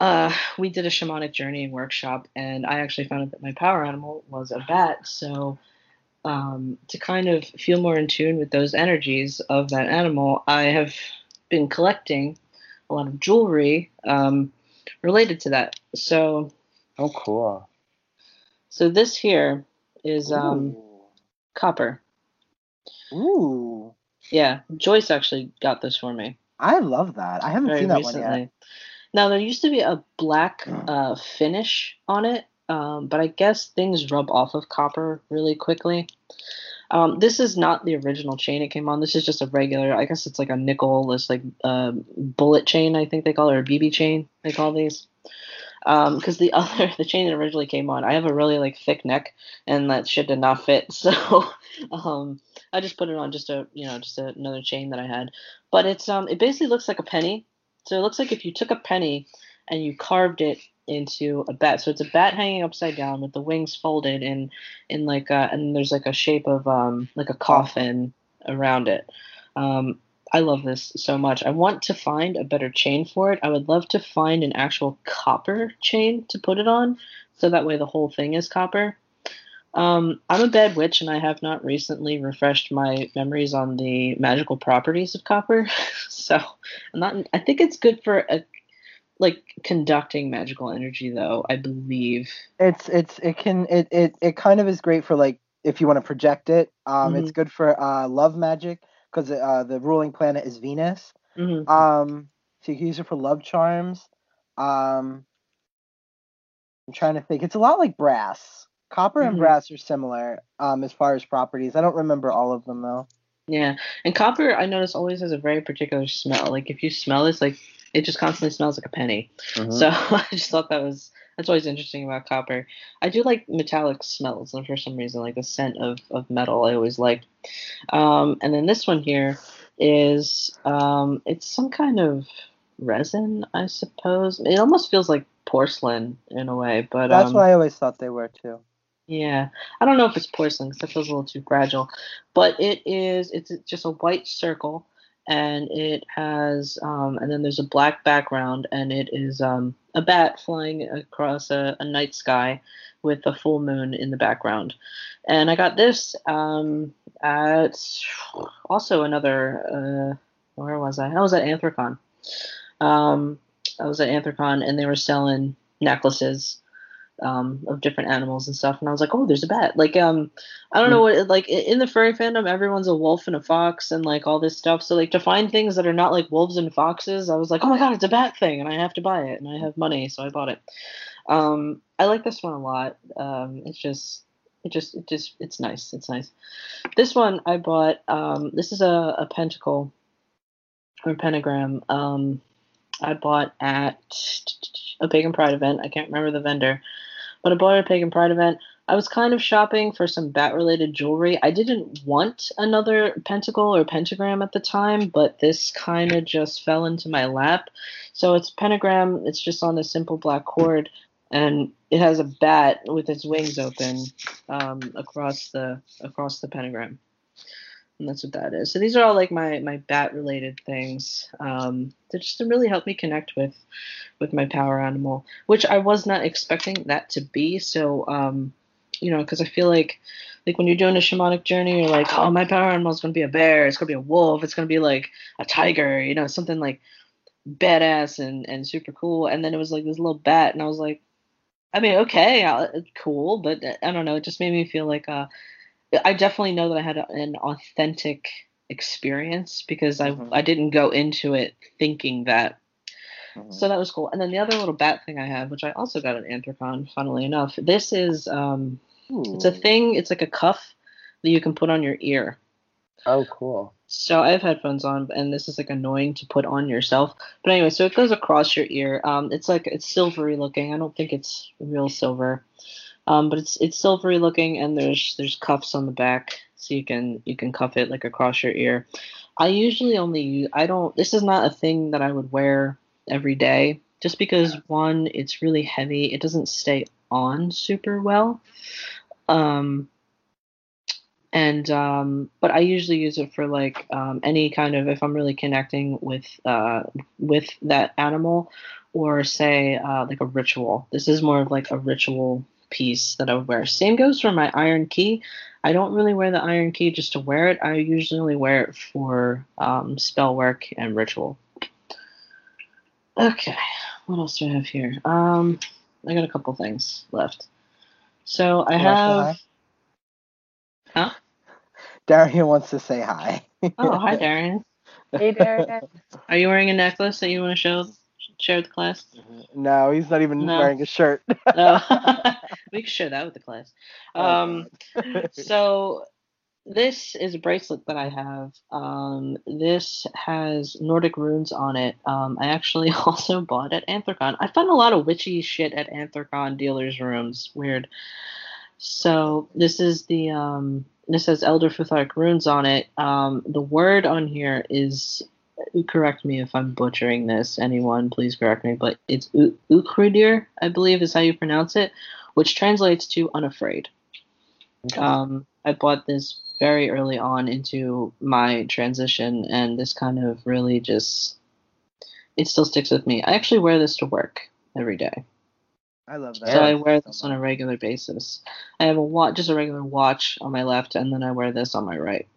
Uh, we did a shamanic journeying workshop, and I actually found out that my power animal was a bat. So, um, to kind of feel more in tune with those energies of that animal, I have been collecting a lot of jewelry um, related to that. So, Oh, cool. so this here is um, copper. Ooh. Yeah, Joyce actually got this for me I love that. I haven't very seen that one yet. Now there used to be a black uh, finish on it, um, but I guess things rub off of copper really quickly. Um, this is not the original chain it came on. This is just a regular. I guess it's like a nickel. It's like a bullet chain. I think they call it or a BB chain. They call these. Because the other the chain that originally came on, I have a really like thick neck, and that shit did not fit. So um, I just put it on just a you know just a, another chain that I had. But it's um it basically looks like a penny. So it looks like if you took a penny and you carved it into a bat. So it's a bat hanging upside down with the wings folded in in like a, and there's like a shape of um like a coffin around it. Um, I love this so much. I want to find a better chain for it. I would love to find an actual copper chain to put it on, so that way the whole thing is copper. Um, I'm a bad witch, and I have not recently refreshed my memories on the magical properties of copper. so I'm not. I think it's good for a like conducting magical energy, though. I believe. It's it's it can it it it kind of is great for like if you want to project it. Um, it's good for uh love magic because uh the ruling planet is Venus. hmm Um, so you can use it for love charms. Um, I'm trying to think. It's a lot like brass. Copper and Mhm. brass are similar um as far as properties. I don't remember all of them though. Yeah, and copper I notice always has a very particular smell. Like if you smell this, like it just constantly smells like a penny. Mhm. So I just thought that was that's always interesting about copper. I do like metallic smells, and for some reason, like the scent of, of metal, I always like. Um, and then this one here is um, it's some kind of resin, I suppose. It almost feels like porcelain in a way, but That's um, what I always thought they were too. yeah, I don't know if it's porcelain because that feels a little too fragile, but it is. It's just a white circle, and it has, um, and then there's a black background, and it is um, a bat flying across a, a night sky with a full moon in the background. And I got this um, at also another. Uh, where was I? I was at Anthrocon. Um, I was at Anthrocon, and they were selling necklaces um, of different animals and stuff. And I was like, oh, there's a bat. Like, um, I don't know what, like, in the furry fandom, everyone's a wolf and a fox and like all this stuff. So, like, to find things that are not like wolves and foxes, I was like, oh my god, it's a bat thing, and I have to buy it, and I have money, so I bought it. Um, I like this one a lot. Um, it's just, it just, it just, it's nice. It's nice. This one I bought. Um, this is a, a pentacle or pentagram. Um, I bought at a Pagan Pride event. I can't remember the vendor, but a Pagan Pride event. I was kind of shopping for some bat related jewelry. I didn't want another pentacle or pentagram at the time, but this kind of just fell into my lap. So it's pentagram, it's just on a simple black cord, and it has a bat with its wings open um, across the across the pentagram. And that's what that is. So these are all like my my bat related things. Um, to just to really help me connect with with my power animal, which I was not expecting that to be. So um, you know, because I feel like like when you're doing a shamanic journey, you're like, oh, my power animal is gonna be a bear, it's gonna be a wolf, it's gonna be like a tiger, you know, something like badass and and super cool. And then it was like this little bat, and I was like, I mean, okay, uh, cool, but uh, I don't know, it just made me feel like uh, I definitely know that I had an authentic experience because I mm-hmm. I didn't go into it thinking that Mm-hmm. So that was cool. And then the other little bat thing I have, which I also got at Anthrocon, funnily enough, this is um, it's a thing. It's like a cuff that you can put on your ear. Oh, cool. So I have headphones on, and this is like annoying to put on yourself. But anyway, so it goes across your ear. Um, it's like it's silvery looking. I don't think it's real silver, um, but it's it's silvery looking, and there's there's cuffs on the back, so you can you can cuff it like across your ear. I usually only. I don't. This is not a thing that I would wear every day just because one it's really heavy it doesn't stay on super well um and um but i usually use it for like um any kind of if i'm really connecting with uh with that animal or say uh like a ritual this is more of like a ritual piece that i would wear same goes for my iron key i don't really wear the iron key just to wear it i usually wear it for um spell work and ritual Okay, what else do I have here? Um, I got a couple things left. So I have. Huh? Darian wants to say hi. oh, hi, Darian. Hey, Darian. Are you wearing a necklace that you want to show share with the class? No, he's not even no. wearing a shirt. no. we can share that with the class. Oh, um, so this is a bracelet that I have. Um, this has Nordic runes on it. Um, I actually also bought at Anthrocon. I found a lot of witchy shit at Anthrocon dealers' rooms. Weird. So this is the um, this has Elder Futhark runes on it. Um, the word on here is correct me if I'm butchering this. Anyone, please correct me. But it's U- Ukrudir, I believe is how you pronounce it, which translates to unafraid. Okay. Um, I bought this very early on into my transition, and this kind of really just it still sticks with me. I actually wear this to work every day. I love that. So I wear this on a regular basis. I have a watch, just a regular watch on my left, and then I wear this on my right.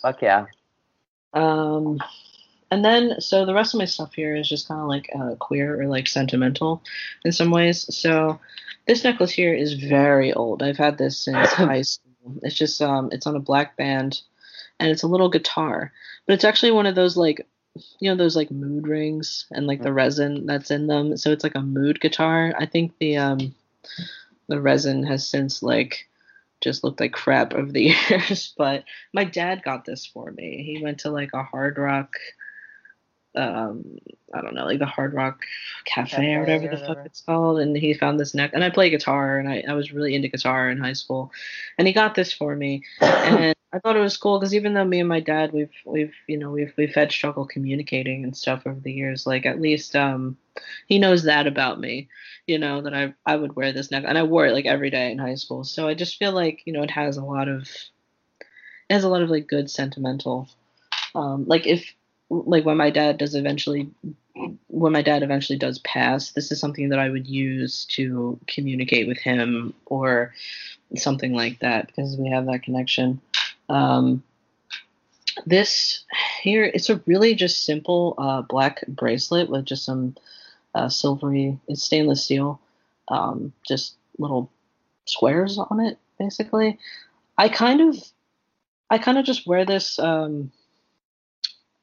Fuck yeah. Um, and then so the rest of my stuff here is just kind of like uh, queer or like sentimental in some ways. So this necklace here is very old. I've had this since high school. It's just um, it's on a black band, and it's a little guitar, but it's actually one of those like, you know, those like mood rings and like the resin that's in them. So it's like a mood guitar. I think the um, the resin has since like just looked like crap over the years. but my dad got this for me. He went to like a hard rock um I don't know, like the Hard Rock Cafe, Cafe or whatever or the whatever. fuck it's called. And he found this neck, and I play guitar, and I, I was really into guitar in high school, and he got this for me, and I thought it was cool because even though me and my dad we've we've you know we've we've had struggle communicating and stuff over the years, like at least um he knows that about me, you know that I I would wear this neck, and I wore it like every day in high school, so I just feel like you know it has a lot of it has a lot of like good sentimental um like if like when my dad does eventually when my dad eventually does pass this is something that i would use to communicate with him or something like that because we have that connection. Um, this here it's a really just simple uh, black bracelet with just some uh, silvery it's stainless steel um, just little squares on it basically. I kind of i kind of just wear this um,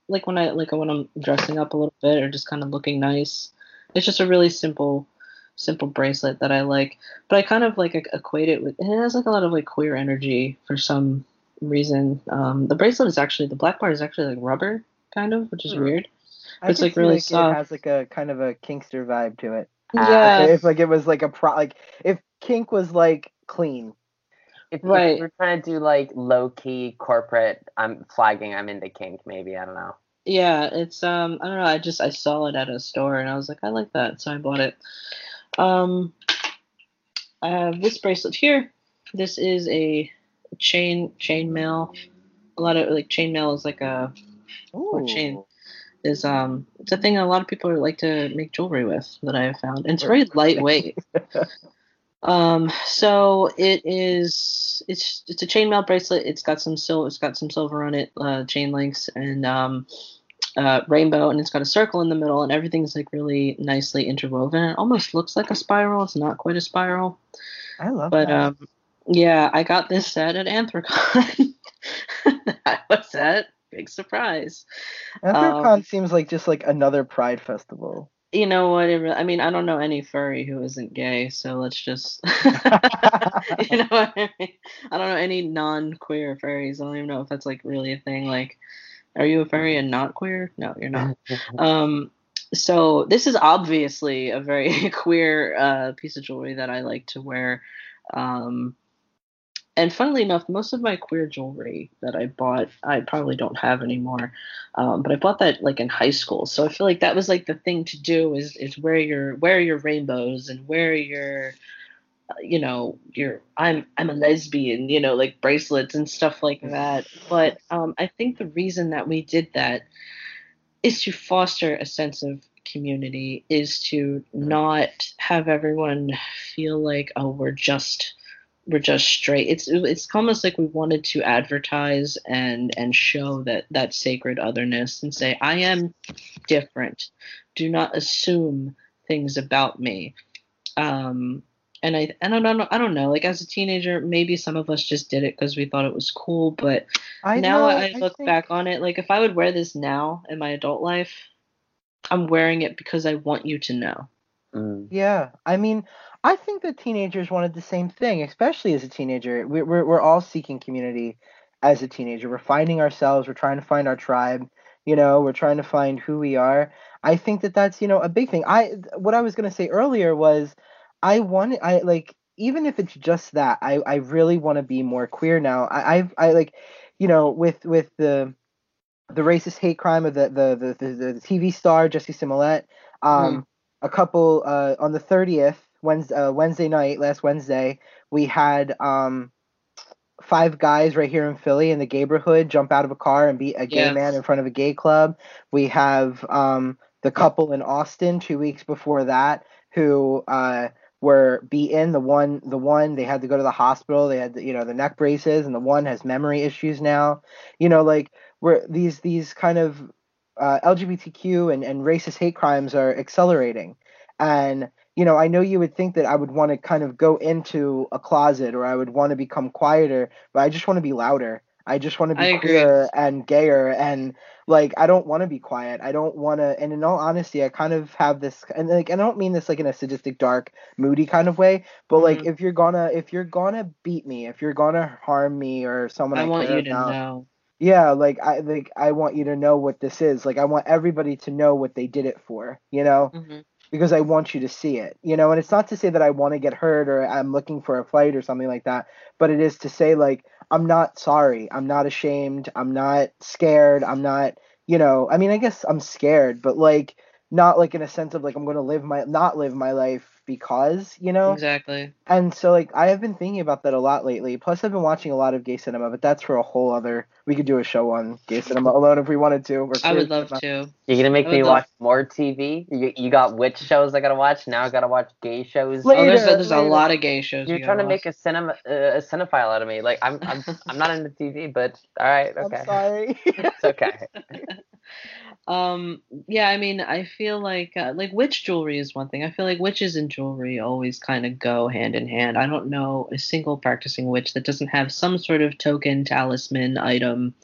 like when I like when I'm dressing up a little bit or just kind of looking nice. It's just a really simple simple bracelet that I like. But I kind of like equate it with it has like a lot of like queer energy for some reason. Um, the bracelet is actually the black part is actually like rubber kind of, which is hmm. weird. But it's like really like soft. It has like a kind of a kinkster vibe to it. Yeah. Uh, if like it was like a pro like if kink was like clean. If, Right. if you're trying to do like low key corporate, I'm flagging. I'm into kink. Maybe I don't know. Yeah, it's um I don't know, I just I saw it at a store and I was like, I like that, so I bought it. Um I have this bracelet here. This is a chain chain mail. A lot of like chain mail is like a Or chain. is um it's a thing a lot of people like to make jewelry with that I have found. And it's very lightweight. Um so it is it's it's a chainmail bracelet. It's got some silver it's got some silver on it, uh chain links and um uh rainbow and it's got a circle in the middle and everything's like really nicely interwoven. It almost looks like a spiral. It's not quite a spiral. I love But that. um, yeah, I got this set at Anthrocon. I was at big surprise. Anthrocon um, seems like just like another Pride festival. You know what? It, I mean, I don't know any furry who isn't gay, so let's just. you know what I mean? I don't know any non-queer furries. I don't even know if that's like really a thing. Like, are you a furry and not queer? No, you're not. Um, so this is obviously a very queer uh, piece of jewelry that I like to wear. Um, and funnily enough, most of my queer jewelry that I bought, I probably don't have anymore. Um, but I bought that like in high school, so I feel like that was like the thing to do is is wear your wear your rainbows and wear your uh, you know your i'm i'm a lesbian you know like bracelets and stuff like that. But um i think the reason that we did that is to foster a sense of community is to not have everyone feel like oh we're just we're just straight it's it's almost like we wanted to advertise and and show that that sacred otherness and say i am different do not assume things about me um and I, and I don't know I don't know like as a teenager maybe some of us just did it because we thought it was cool but I now know, I look think- back on it, like if I would wear this now in my adult life, I'm wearing it because I want you to know. Mm. Yeah, I mean, I think that teenagers wanted the same thing, especially as a teenager. We're we're, we're all seeking community as a teenager. We're finding ourselves. We're trying to find our tribe. You know, we're trying to find who we are. I think that that's you know a big thing. I what I was gonna say earlier was, I want I like even if it's just that I I really want to be more queer now. I I've I like, you know, with with the the racist hate crime of the the the, the, the TV star Jussie Smollett. Um, a couple uh, on the 30th Wednesday, uh, Wednesday night last Wednesday we had um five guys right here in Philly in the neighborhood jump out of a car and beat a gay man in front of a gay club. We have um the couple in Austin two weeks before that who uh were beaten. The one, the one, they had to go to the hospital. They had, the, you know, the neck braces, and the one has memory issues now. You know, like where these these kind of uh, LGBTQ and, and racist hate crimes are accelerating. And, you know, I know you would think that I would want to kind of go into a closet or I would want to become quieter, but I just want to be louder. I just want to be queer and gayer and like I don't want to be quiet. I don't want to and in all honesty, I kind of have this and like I don't mean this like in a sadistic dark moody kind of way, but like Mhm. if you're gonna if you're gonna beat me, if you're gonna harm me or someone I, I want you to about, know. yeah, like I like I want you to know what this is. Like I want everybody to know what they did it for, you know? hmm Because I want you to see it. You know, and it's not to say that I want to get hurt or I'm looking for a fight or something like that, but it is to say like I'm not sorry. I'm not ashamed. I'm not scared. I'm not, you know, I mean, I guess I'm scared, but like not like in a sense of like I'm going to live my not live my life because, you know? Exactly. And so like I have been thinking about that a lot lately. Plus I've been watching a lot of gay cinema, but that's for a whole other we could do a show on gay cinema alone if we wanted to. or I queer would love cinema. to. You're gonna make me love- watch more TV. You, you got witch shows I gotta watch. Now I gotta watch gay shows. Later. Oh, there's there's a lot of gay shows. You're you trying to gotta make a cinema uh, a cinephile out of me. Like I'm I'm I'm not into TV, but all right, okay, I'm sorry. it's okay. Um, yeah, I mean, I feel like uh, like witch jewelry is one thing. I feel like witches and jewelry always kind of go hand in hand. I don't know a single practicing witch that doesn't have some sort of token talisman item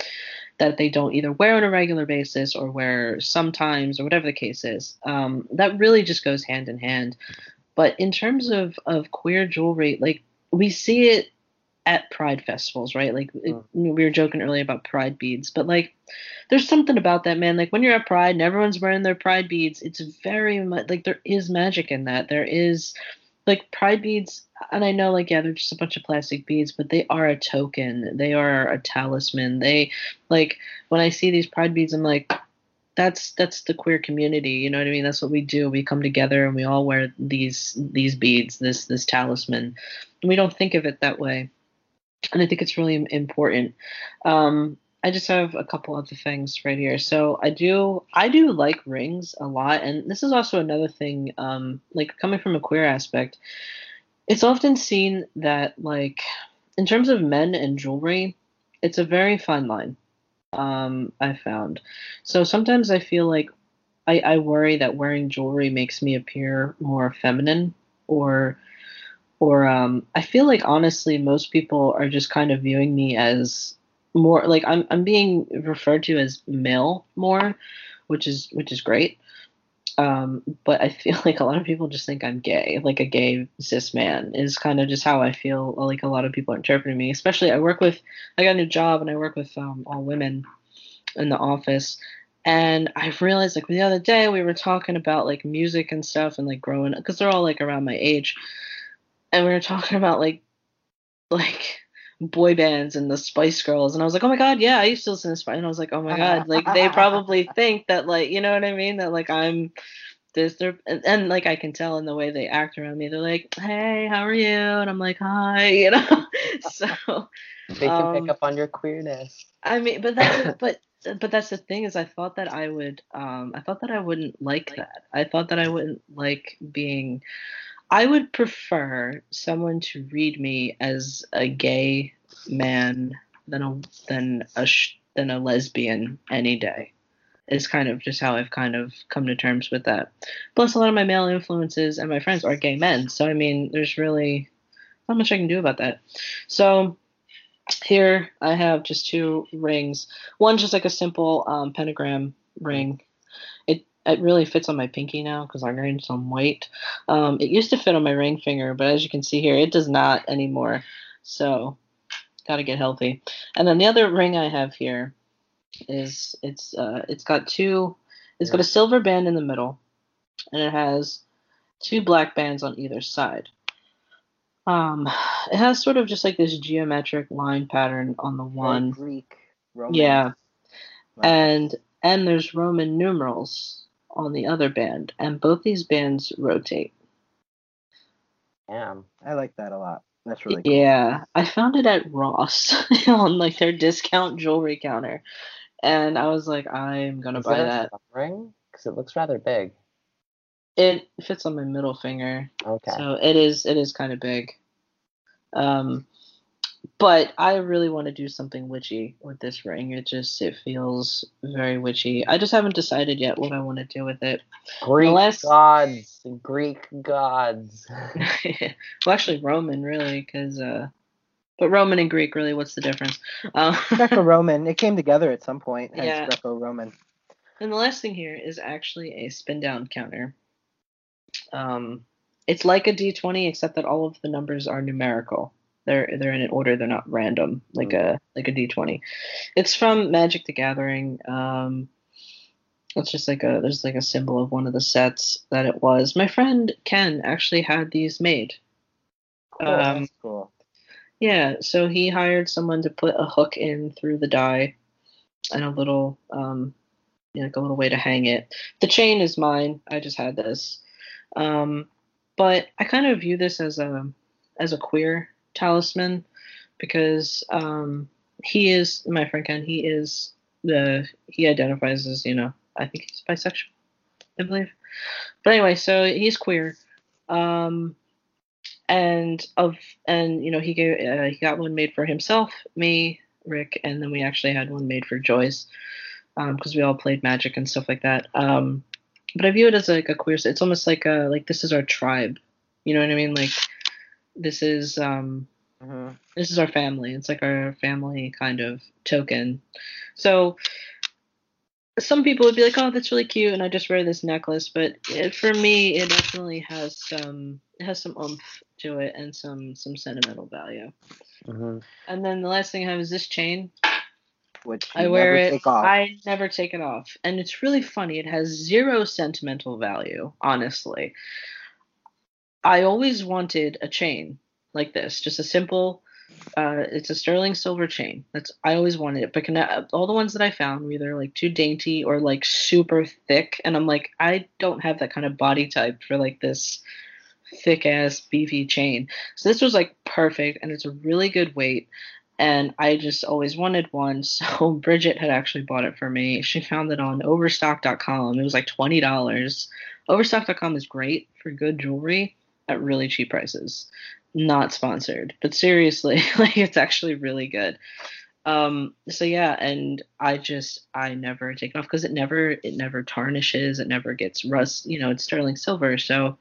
that they don't either wear on a regular basis or wear sometimes or whatever the case is. Um, that really just goes hand in hand. But in terms of of queer jewelry, like we see it at pride festivals, right? Like it- mm. we were joking earlier about pride beads, but like there's something about that, man. Like when you're at Pride and everyone's wearing their Pride beads, it's very much like there is magic in that. There is like pride beads and i know like yeah they're just a bunch of plastic beads but they are a token. They are a talisman. They like when i see these pride beads i'm like that's that's the queer community you know what i mean? That's what we do. We come together and we all wear these these beads this this talisman. And we don't think of it that way and i think it's really important um I just have a couple other things right here. So I do I do like rings a lot, and this is also another thing. Um, like coming from a queer aspect, it's often seen that like in terms of men and jewelry, it's a very fine line. Um, I found. So sometimes I feel like I, I worry that wearing jewelry makes me appear more feminine or or um, I feel like honestly most people are just kind of viewing me as more like I'm I'm being referred to as male more, which is which is great. Um, but I feel like a lot of people just think I'm gay, like a gay cis man is kind of just how I feel. Like a lot of people are interpreting me. Especially I work with I got a new job and I work with um, all women in the office, and I realized like the other day we were talking about like music and stuff and like growing because they're all like around my age, and we were talking about like like boy bands and the Spice Girls, and I was like, oh my god, yeah, I used to listen to Spice, and I was like, oh my god, like they probably think that like you know what I mean, that like I'm this, they're and, and, like I can tell in the way they act around me, they're like, hey, how are you? And I'm like, hi, you know, so they can um, pick up on your queerness. I mean, but that's but but that's the thing is I thought that I would um I thought that I wouldn't like that. I thought that I wouldn't like being I would prefer someone to read me as a gay man than a than a than a lesbian any day. Is kind of just how I've kind of come to terms with that. Plus, a lot of my male influences and my friends are gay men, so I mean, there's really not much I can do about that. So here I have just two rings. One just like a simple um, pentagram ring it really fits on my pinky now because I'm wearing some white. Um, it used to fit on my ring finger, but as you can see here, it does not anymore. So, gotta get healthy. And then the other ring I have here is it's uh, it's got two. It's got a silver band in the middle, and it has two black bands on either side. Um, it has sort of just like this geometric line pattern on the one. Greek. Roman. Yeah. And and there's Roman numerals on the other band, and both these bands rotate. Damn. I like that a lot. That's really cool. Yeah, I found it at Ross on like their discount jewelry counter, and I was like, I'm gonna Is buy that. ring? Because it looks rather big. It fits on my middle finger, Okay. so it is it is kind of big. Um, but I really want to do something witchy with this ring. It just it feels very witchy. I just haven't decided yet what I want to do with it. Greek Unless- gods. Greek gods. well, actually Roman, really, because uh, but Roman and Greek, really, what's the difference? Uh, Greco-Roman. It came together at some point. Hence Yeah. Greco-Roman. and the last thing here is actually a spin down counter. Um, it's like a D20, except that all of the numbers are numerical. They're they're in an order. They're not random like a like a D20. It's from Magic the Gathering. Um, it's just like a there's like a symbol of one of the sets that it was. My friend Ken actually had these made. Cool. Um, That's cool. Yeah, so he hired someone to put a hook in through the die and a little um you know, like a little way to hang it. The chain is mine. I just had this. Um but I kind of view this as a as a queer talisman because um he is my friend Ken, he is the he identifies as, you know, I think he's bisexual, I believe. But anyway, so he's queer. Um and of and you know he gave uh, he got one made for himself, me, Rick, and then we actually had one made for Joyce because we all played Magic and stuff like that. Um, but I view it as like a queer. It's almost like a like this is our tribe. You know what I mean? Like this is um hmm this is our family. It's like our family kind of token. So some people would be like, "Oh, that's really cute," and I just wear this necklace. But it, for me, it definitely has some it has some oomph to it and some some sentimental value. hmm And then the last thing I have is this chain. Which I wear it. I never take it off, and it's really funny. It has zero sentimental value, honestly. I always wanted a chain like this, just a simple. Uh, it's a sterling silver chain. That's I always wanted it, but I, all the ones that I found were either like too dainty or like super thick, and I'm like I don't have that kind of body type for like this thick ass beefy chain. So this was like perfect, and it's a really good weight. And I just always wanted one. So Bridget had actually bought it for me. She found it on Overstock.com. It was like twenty dollars. Overstock.com is great for good jewelry at really cheap prices. Not sponsored, but seriously, like it's actually really good. Um, so yeah, and I just I never take it off because it never it never tarnishes, it never gets rust. You know, it's sterling silver, so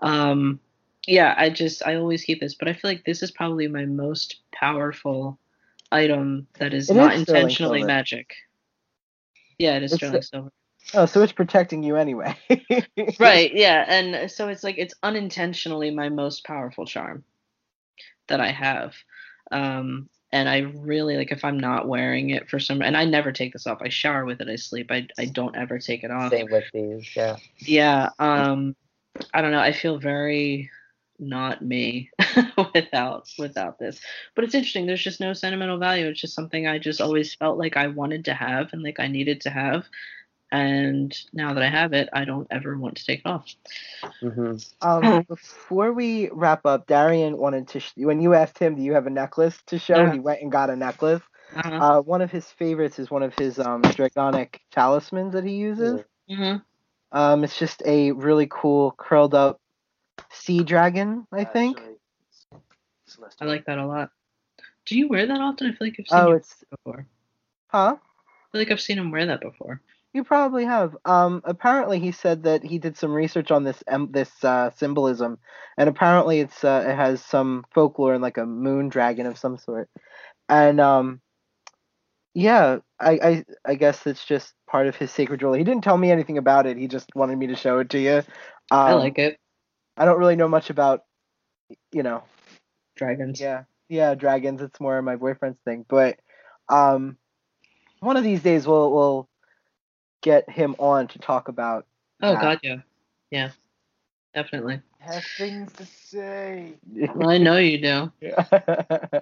um, yeah, I just I always keep this, but I feel like this is probably my most powerful item that is It not is intentionally magic. Yeah, it is It's sterling the- silver. Oh, so it's protecting you anyway. right yeah and so it's like it's unintentionally my most powerful charm that i have um and i really like if i'm not wearing it for some and i never take this off i shower with it i sleep i, I don't ever take it off Same with these, yeah. yeah um i don't know i feel very not me without without this but it's interesting there's just no sentimental value it's just something i just always felt like i wanted to have and like i needed to have and now that i have it i don't ever want to take it off hmm um, before we wrap up, Darian wanted to. Sh- when you asked him, "Do you have a necklace to show?" Yeah. He went and got a necklace. uh-huh. Uh, one of his favorites is one of his um, dragonic talismans that he uses. hmm Um, it's just a really cool curled up sea dragon, I think. I like that a lot. Do you wear that often? I feel like I've seen Oh, you it's before. huh? I feel like I've seen him wear that before. You probably have. Um, apparently, he said that he did some research on this em- this uh, symbolism, and apparently, it's uh, it has some folklore and like a moon dragon of some sort. And um, yeah, I, I I guess it's just part of his sacred jewelry. He didn't tell me anything about it. He just wanted me to show it to you. Um, I like it. I don't really know much about, you know, Dragons. yeah, yeah, dragons. It's more my boyfriend's thing. But um, one of these days we'll we'll get him on to talk about. Oh that. god, yeah. Yeah. Definitely. Have things to say. Well, I know you do.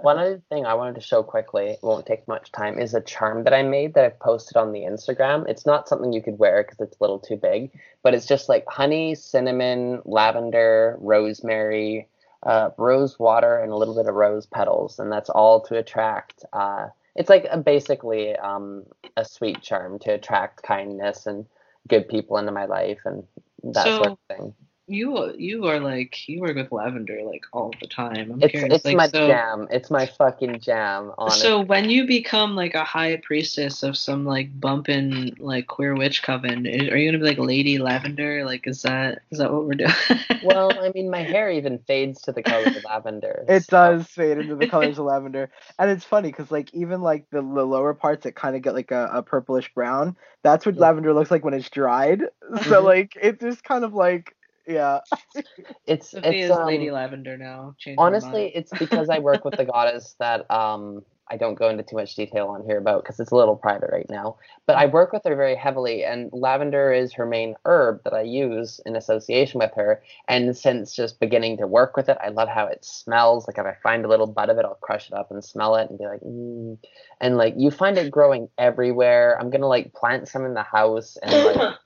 One other thing I wanted to show quickly, it won't take much time, is a charm that I made that I've posted on the Instagram. It's not something you could wear because it's a little too big, but it's just like honey, cinnamon, lavender, rosemary, uh, rose water, and a little bit of rose petals, and that's all to attract. Uh, it's like a, basically um, a sweet charm to attract kindness and good people into my life and that sort of thing. You you are like you work with lavender like all the time. I'm It's curious. it's like, my so, jam. It's my fucking jam. Honestly. So when you become like a high priestess of some like bumping like queer witch coven, are you gonna be like Lady Lavender? Like is that is that what we're doing? well, I mean, my hair even fades to the color of lavender. It so- does fade into the colors of lavender, and it's funny because like even like the, the lower parts that kind of get like a, a purplish brown. That's what Yeah. lavender looks like when it's dried. So Mhm. like it's just kind of like yeah. It's Sophia's it's um, Lady Lavender now. Changed honestly, it's because I work with the goddess that um I don't go into too much detail on here about because it's a little private right now. But I work with her very heavily, and lavender is her main herb that I use in association with her. And since just beginning to work with it, I love how it smells. Like if I find a little bud of it, I'll crush it up and smell it and be like, mm. And like you find it growing everywhere. I'm gonna like plant some in the house and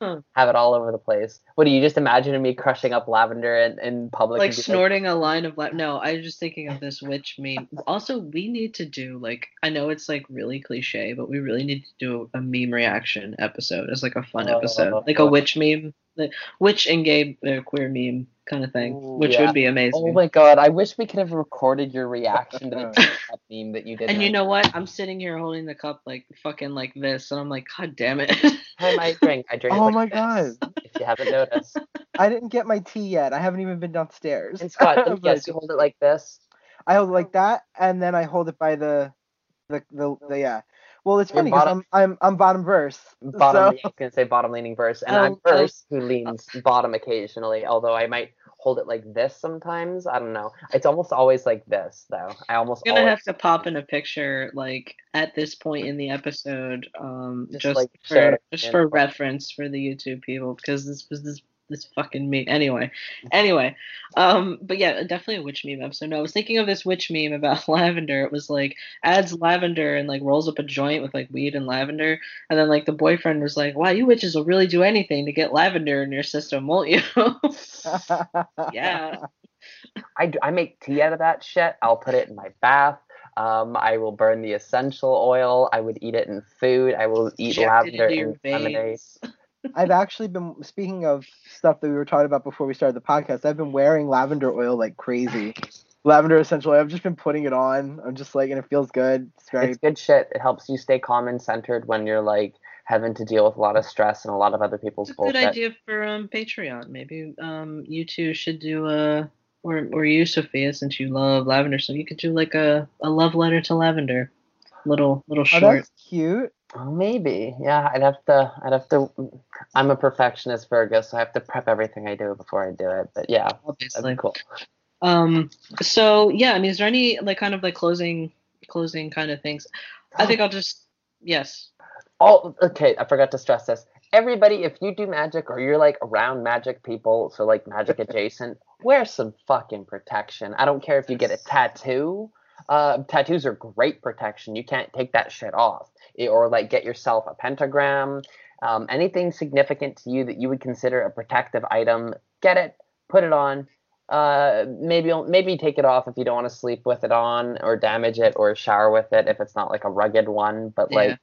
like have it all over the place. What do you just imagine me crushing up lavender in, in public? like snorting a line of la- no i was just thinking of this witch meme also we need to do like i know it's like really cliche but we really need to do a meme reaction episode as like a fun Oh, episode like a witch meme like witch and gay uh, queer meme kind of thing Ooh, which yeah. would be amazing Oh my god, I wish we could have recorded your reaction to the TikTok meme that you did. and you know what i'm sitting here holding the cup like fucking like this and i'm like god damn it Hi, my drink. I drink. it Oh like my this, god. If you haven't noticed. I didn't get my tea yet. I haven't even been downstairs. And Scott, But yes, you hold it like this. I hold it like that, and then I hold it by the, the, the, the yeah. Well, it's Your funny because I'm, I'm, I'm bottom verse. Bottom. So, I was gonna say bottom leaning verse, and I'm Um, I- verse who leans bottom occasionally. Although I might hold it like this sometimes. I don't know. It's almost always like this though. I almost I'm gonna always have to pop in a picture like at this point in the episode, um, Just, just, like, for just for reference for the YouTube people because this was this this fucking meme. Anyway, anyway, um, but yeah, definitely a witch meme episode. No, I was thinking of this witch meme about lavender. It was like adds lavender and like rolls up a joint with like weed and lavender, and then like the boyfriend was like, "Wow, you witches will really do anything to get lavender in your system, won't you?" yeah. I, I make tea out of that shit. I'll put it in my bath. Um, I will burn the essential oil. I would eat it in food. I will eat lavender in lemonade. Veins. I've actually been speaking of stuff that we were talking about before we started the podcast. I've been wearing lavender oil like crazy. Lavender essential oil. I've just been putting it on. I'm just like, and it feels good. It's very It's good shit. It helps you stay calm and centered when you're like having to deal with a lot of stress and a lot of other people's It's a good idea for um Patreon. Maybe um you two should do a or or you Sophia since you love lavender, so you could do like a, a love letter to lavender. Little little Oh, that's cute. Oh, maybe. Yeah, I'd have to. I'd have to. I'm a perfectionist, Virgo, so I have to prep everything I do before I do it. But yeah, obviously. be cool. Um so yeah, I mean is there any like kind of like closing closing kind of things? I think I'll just yes. Oh, okay. I forgot to stress this. Everybody, if you do magic or you're like around magic people, so like magic adjacent, wear some fucking protection. I don't care if you get a tattoo. Uh, tattoos are great protection. You can't take that shit off. Eh, Or like get yourself a pentagram. Um, anything significant to you that you would consider a protective item, get it, put it on. Uh, maybe maybe take it off if you don't want to sleep with it on, or damage it, or shower with it if it's not like a rugged one. But like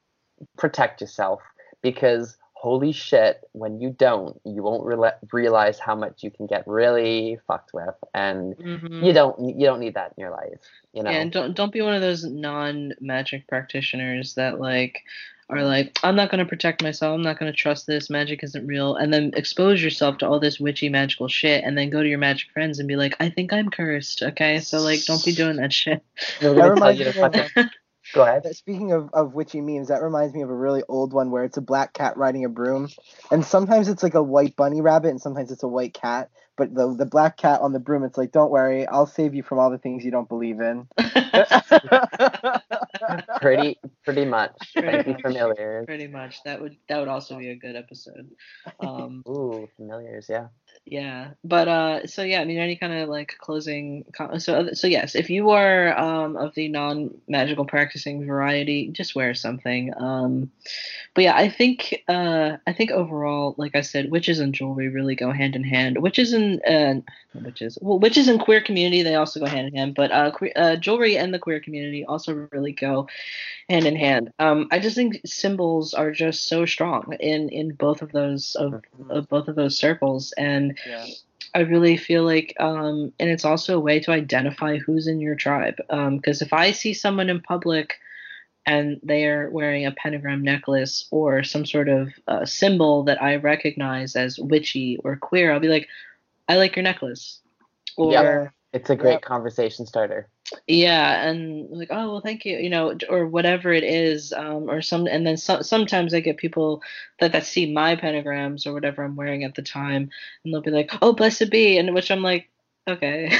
protect yourself because holy shit when you don't you won't reala realize how much you can get really fucked with and Mhm. you don't you don't need that in your life you know Yeah, and don't don't be one of those non magic practitioners that like are like, I'm not gonna protect myself, I'm not gonna trust this, magic isn't real, and then expose yourself to all this witchy magical shit and then go to your magic friends and be like, I think I'm cursed, okay? So like don't be doing that shit. They're That gonna tell reminds you to me of, fucking go ahead That- Speaking of, of witchy memes, that reminds me of a really old one where it's a black cat riding a broom, and sometimes it's like a white bunny rabbit, and sometimes it's a white cat. But the the black cat on the broom, it's like, don't worry, I'll save you from all the things you don't believe in. pretty pretty much Pretty thank you familiars Pretty much. That would that would also be a good episode. Um ooh familiars yeah Yeah, but uh, so yeah, I mean, any kind of like closing. Com- so so yes, if you are um of the non-magical practicing variety, just wear something. Um, but yeah, I think uh I think overall, like I said, witches and jewelry really go hand in hand. Witches and uh, witches, well, witches and queer community they also go hand in hand. But uh, que- uh, jewelry and the queer community also really go hand in hand. Um, I just think symbols are just so strong in in both of those of, of both of those circles and Yeah. I really feel like, um, and it's also a way to identify who's in your tribe. Because if I see someone in public and they are wearing a pentagram necklace or some sort of uh, symbol that I recognize as witchy or queer, I'll be like, I like your necklace. Or, Yep. it's a great Yep. conversation starter yeah, and like, oh well, thank you, you know, or whatever it is, um, or some, and then so, sometimes I get people that that see my pentagrams or whatever I'm wearing at the time, and they'll be like, oh, blessed be, and which I'm like, okay,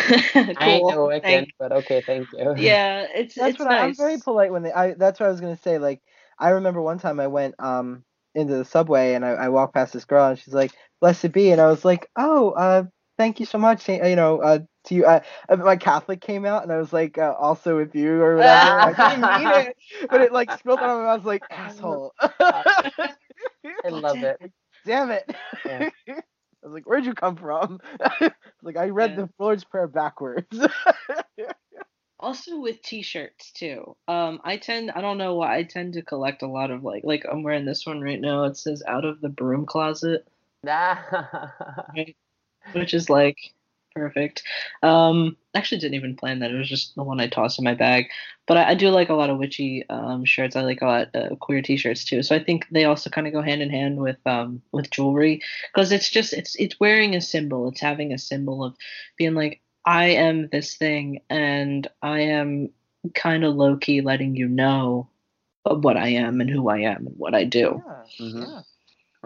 cool, i ain't no Wiccan, thank- but okay thank you yeah, it's That's it's what I, I'm very polite when they. I that's what I was gonna say. Like I remember one time I went um into the subway and I, I walked past this girl and she's like, "Blessed be," and I was like, "Oh, uh, thank you so much." You know, uh, to you. Uh, my Catholic came out and I was like, uh, "Also with you" or whatever. I didn't mean it, but it like spilled out of my mouth. I was like, "Asshole." i love it Damn it. Yeah. I was like, "Where'd you come from?" I like, I read Yeah. the Lord's Prayer backwards. Also with t-shirts too. Um, I tend, I don't know why, I tend to collect a lot of like, like I'm wearing this one right now. It says "Out of the Broom Closet." Which is like perfect. Um, actually didn't even plan that. It was just the one I tossed in my bag. But I, I do like a lot of witchy um, shirts. I like a lot of queer T-shirts too. So I think they also kind of go hand in hand with um, with jewelry because it's just it's it's wearing a symbol. It's having a symbol of being like I am this thing and I am kind of low key letting you know of what I am and who I am and what I do. Yeah, Mhm. yeah.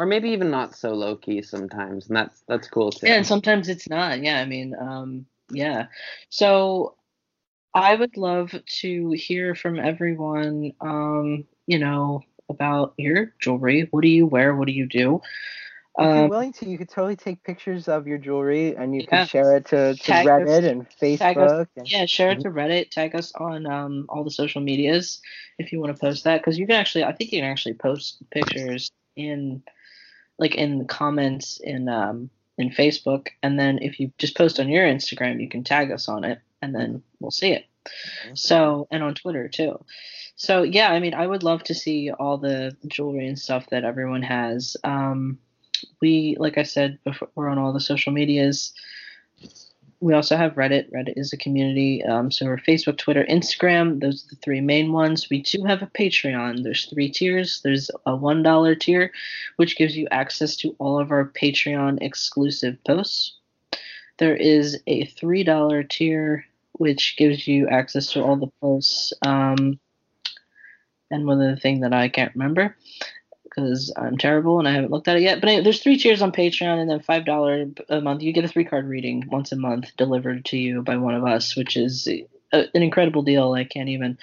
Or maybe even not so low key sometimes and that's that's cool too Yeah, and sometimes it's not. Yeah, I mean, um, yeah. So I would love to hear from everyone, um, you know, about your jewelry. What do you wear? What do you do? If you're Um, willing to, you could totally take pictures of your jewelry and you Yeah. can share it to, to Tag us- Reddit and tag us- Facebook. And, yeah, share it to Reddit. Tag us on um, all the social medias if you want to post that, because you can actually, I think you can actually post pictures in, like in the comments in um, in Facebook, and then if you just post on your Instagram, you can tag us on it, and then we'll see it. So, and on Twitter too. So, yeah, I mean, I would love to see all the jewelry and stuff that everyone has. Um, we, like I said before, we're on all the social medias. We also have Reddit. Reddit is a community. Um, so we're Facebook, Twitter, Instagram. Those are the three main ones. We do have a Patreon. There's three tiers. There's a one dollar tier, which gives you access to all of our Patreon exclusive posts. There is a three dollar tier, which gives you access to all the posts. Um, and one other thing that I can't remember because I'm terrible and I haven't looked at it yet. But anyway, there's three tiers on Patreon, and then five dollar a month. You get a three card reading once a month delivered to you by one of us, which is a, an incredible deal. I can't even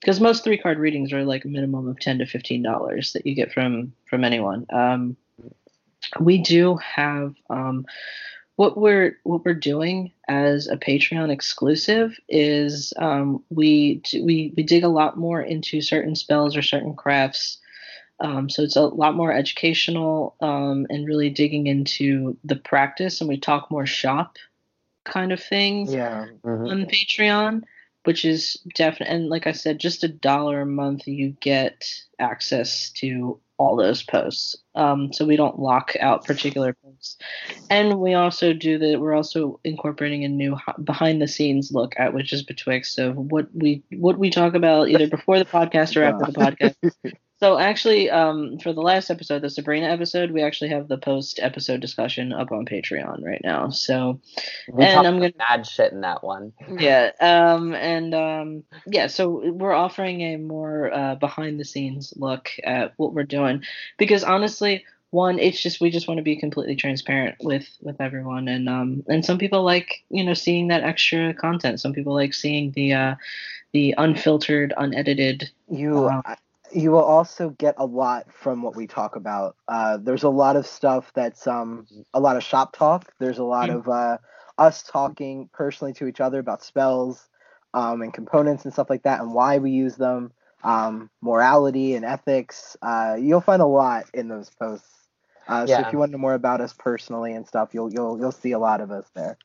because most three card readings are like a minimum of ten to fifteen dollars that you get from from anyone. Um, we do have um, what we're what we're doing as a Patreon exclusive is um, we we we dig a lot more into certain spells or certain crafts. Um, so it's a lot more educational um, and really digging into the practice, and we talk more shop kind of things yeah. Mhm. on Patreon, which is definite. And like I said, just a dollar a month, you get access to all those posts. Um, so we don't lock out particular posts. And we also do that. We're also incorporating a new behind the scenes look at which is betwixt of what we what we talk about either before the podcast or after the podcast. So actually, um, for the last episode, the Sabrina episode, we actually have the post episode discussion up on Patreon right now. So We And I'm gonna mad shit in that one. yeah um and um yeah so we're offering a more uh behind the scenes look at what we're doing because honestly one it's just we just want to be completely transparent with with everyone and um and some people like you know seeing that extra content some people like seeing the uh the unfiltered unedited You Um, you will also get a lot from what we talk about. Uh, there's a lot of stuff that's um a lot of shop talk. There's a lot Mm. of uh, us talking personally to each other about spells um, and components and stuff like that and why we use them. Um, morality and ethics. Uh, you'll find a lot in those posts. Uh, So Yeah. if you want to know more about us personally and stuff, you'll you'll you'll see a lot of us there.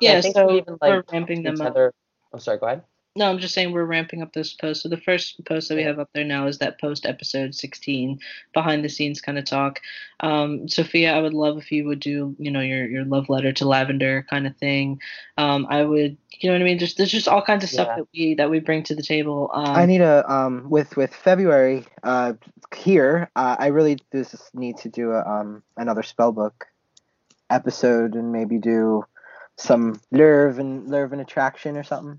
yeah I think so we even, we're like, ramping them Each up other. I'm sorry. Go ahead. No, I'm just saying we're ramping up those posts. So the first post that we have up there now is that post episode 16, behind the scenes kind of talk. Um, Sophia, I would love if you would do, you know, your your love letter to Lavender kind of thing. Um, I would, you know what I mean? Just there's just all kinds of stuff Yeah. that we that we bring to the table. Um, I need a um with with February uh here. Uh, I really just need to do a um another spellbook episode and maybe do some lure and lure and attraction or something.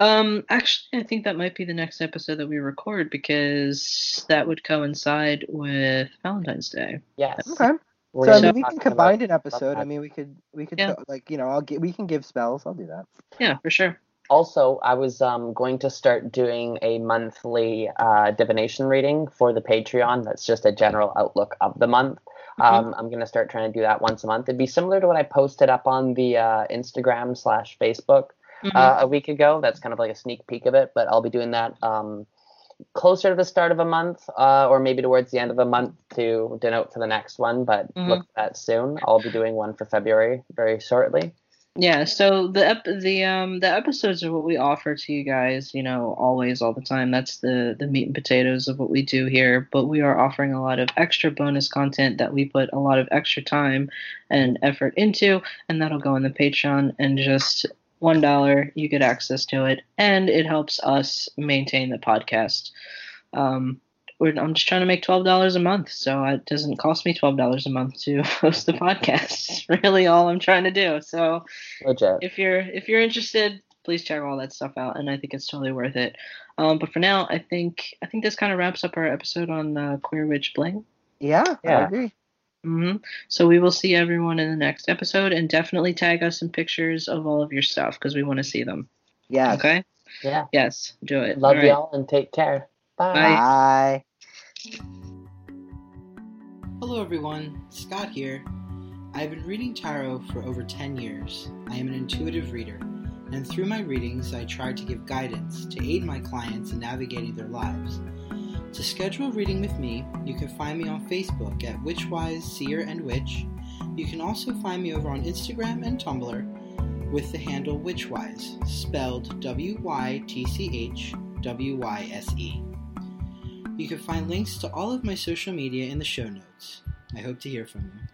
Um, actually, I think that might be the next episode that we record because that would coincide with Valentine's Day. Yes. Okay. We're so I mean, we can combine an episode. I mean, we could we could Yeah. go- like you know I'll get we can give spells. I'll do that. Yeah, for sure. Also, I was um, going to start doing a monthly uh, divination reading for the Patreon. That's just a general outlook of the month. Um, I'm going to start trying to do that once a month. It'd be similar to what I posted up on the uh, Instagram slash Facebook Mhm. uh, a week ago. That's kind of like a sneak peek of it, but I'll be doing that um, closer to the start of a month uh, or maybe towards the end of a month to denote for the next one. But Mhm. look at that soon. I'll be doing one for February very shortly. Yeah, so the ep- the um the episodes are what we offer to you guys, you know, always all the time. That's the the meat and potatoes of what we do here, but we are offering a lot of extra bonus content that we put a lot of extra time and effort into, and that'll go in the Patreon and just one dollar you get access to it and it helps us maintain the podcast. Um we're, I'm just trying to make twelve dollars a month, so it doesn't cost me twelve dollars a month to host the podcast. It's really all I'm trying to do. So Legit. if you're if you're interested, please check all that stuff out, and I think it's totally worth it. Um, but for now, I think I think this kind of wraps up our episode on uh, Queer Witch Bling. Yeah, I Yeah. agree. Hmm So we will see everyone in the next episode, and definitely tag us some pictures of all of your stuff because we want to see them. Yeah. Okay? Yeah. Yes, do it. Love All right. y'all and take care. Bye. Bye. Bye. Hello, everyone. Scott here. I've been reading tarot for over 10 years. I am an intuitive reader, and through my readings, I try to give guidance to aid my clients in navigating their lives. To schedule a reading with me, you can find me on Facebook at Wytchwyse Seer and Witch. You can also find me over on Instagram and Tumblr with the handle Wytchwyse, spelled W Y T C H W Y S E. You can find links to all of my social media in the show notes. I hope to hear from you.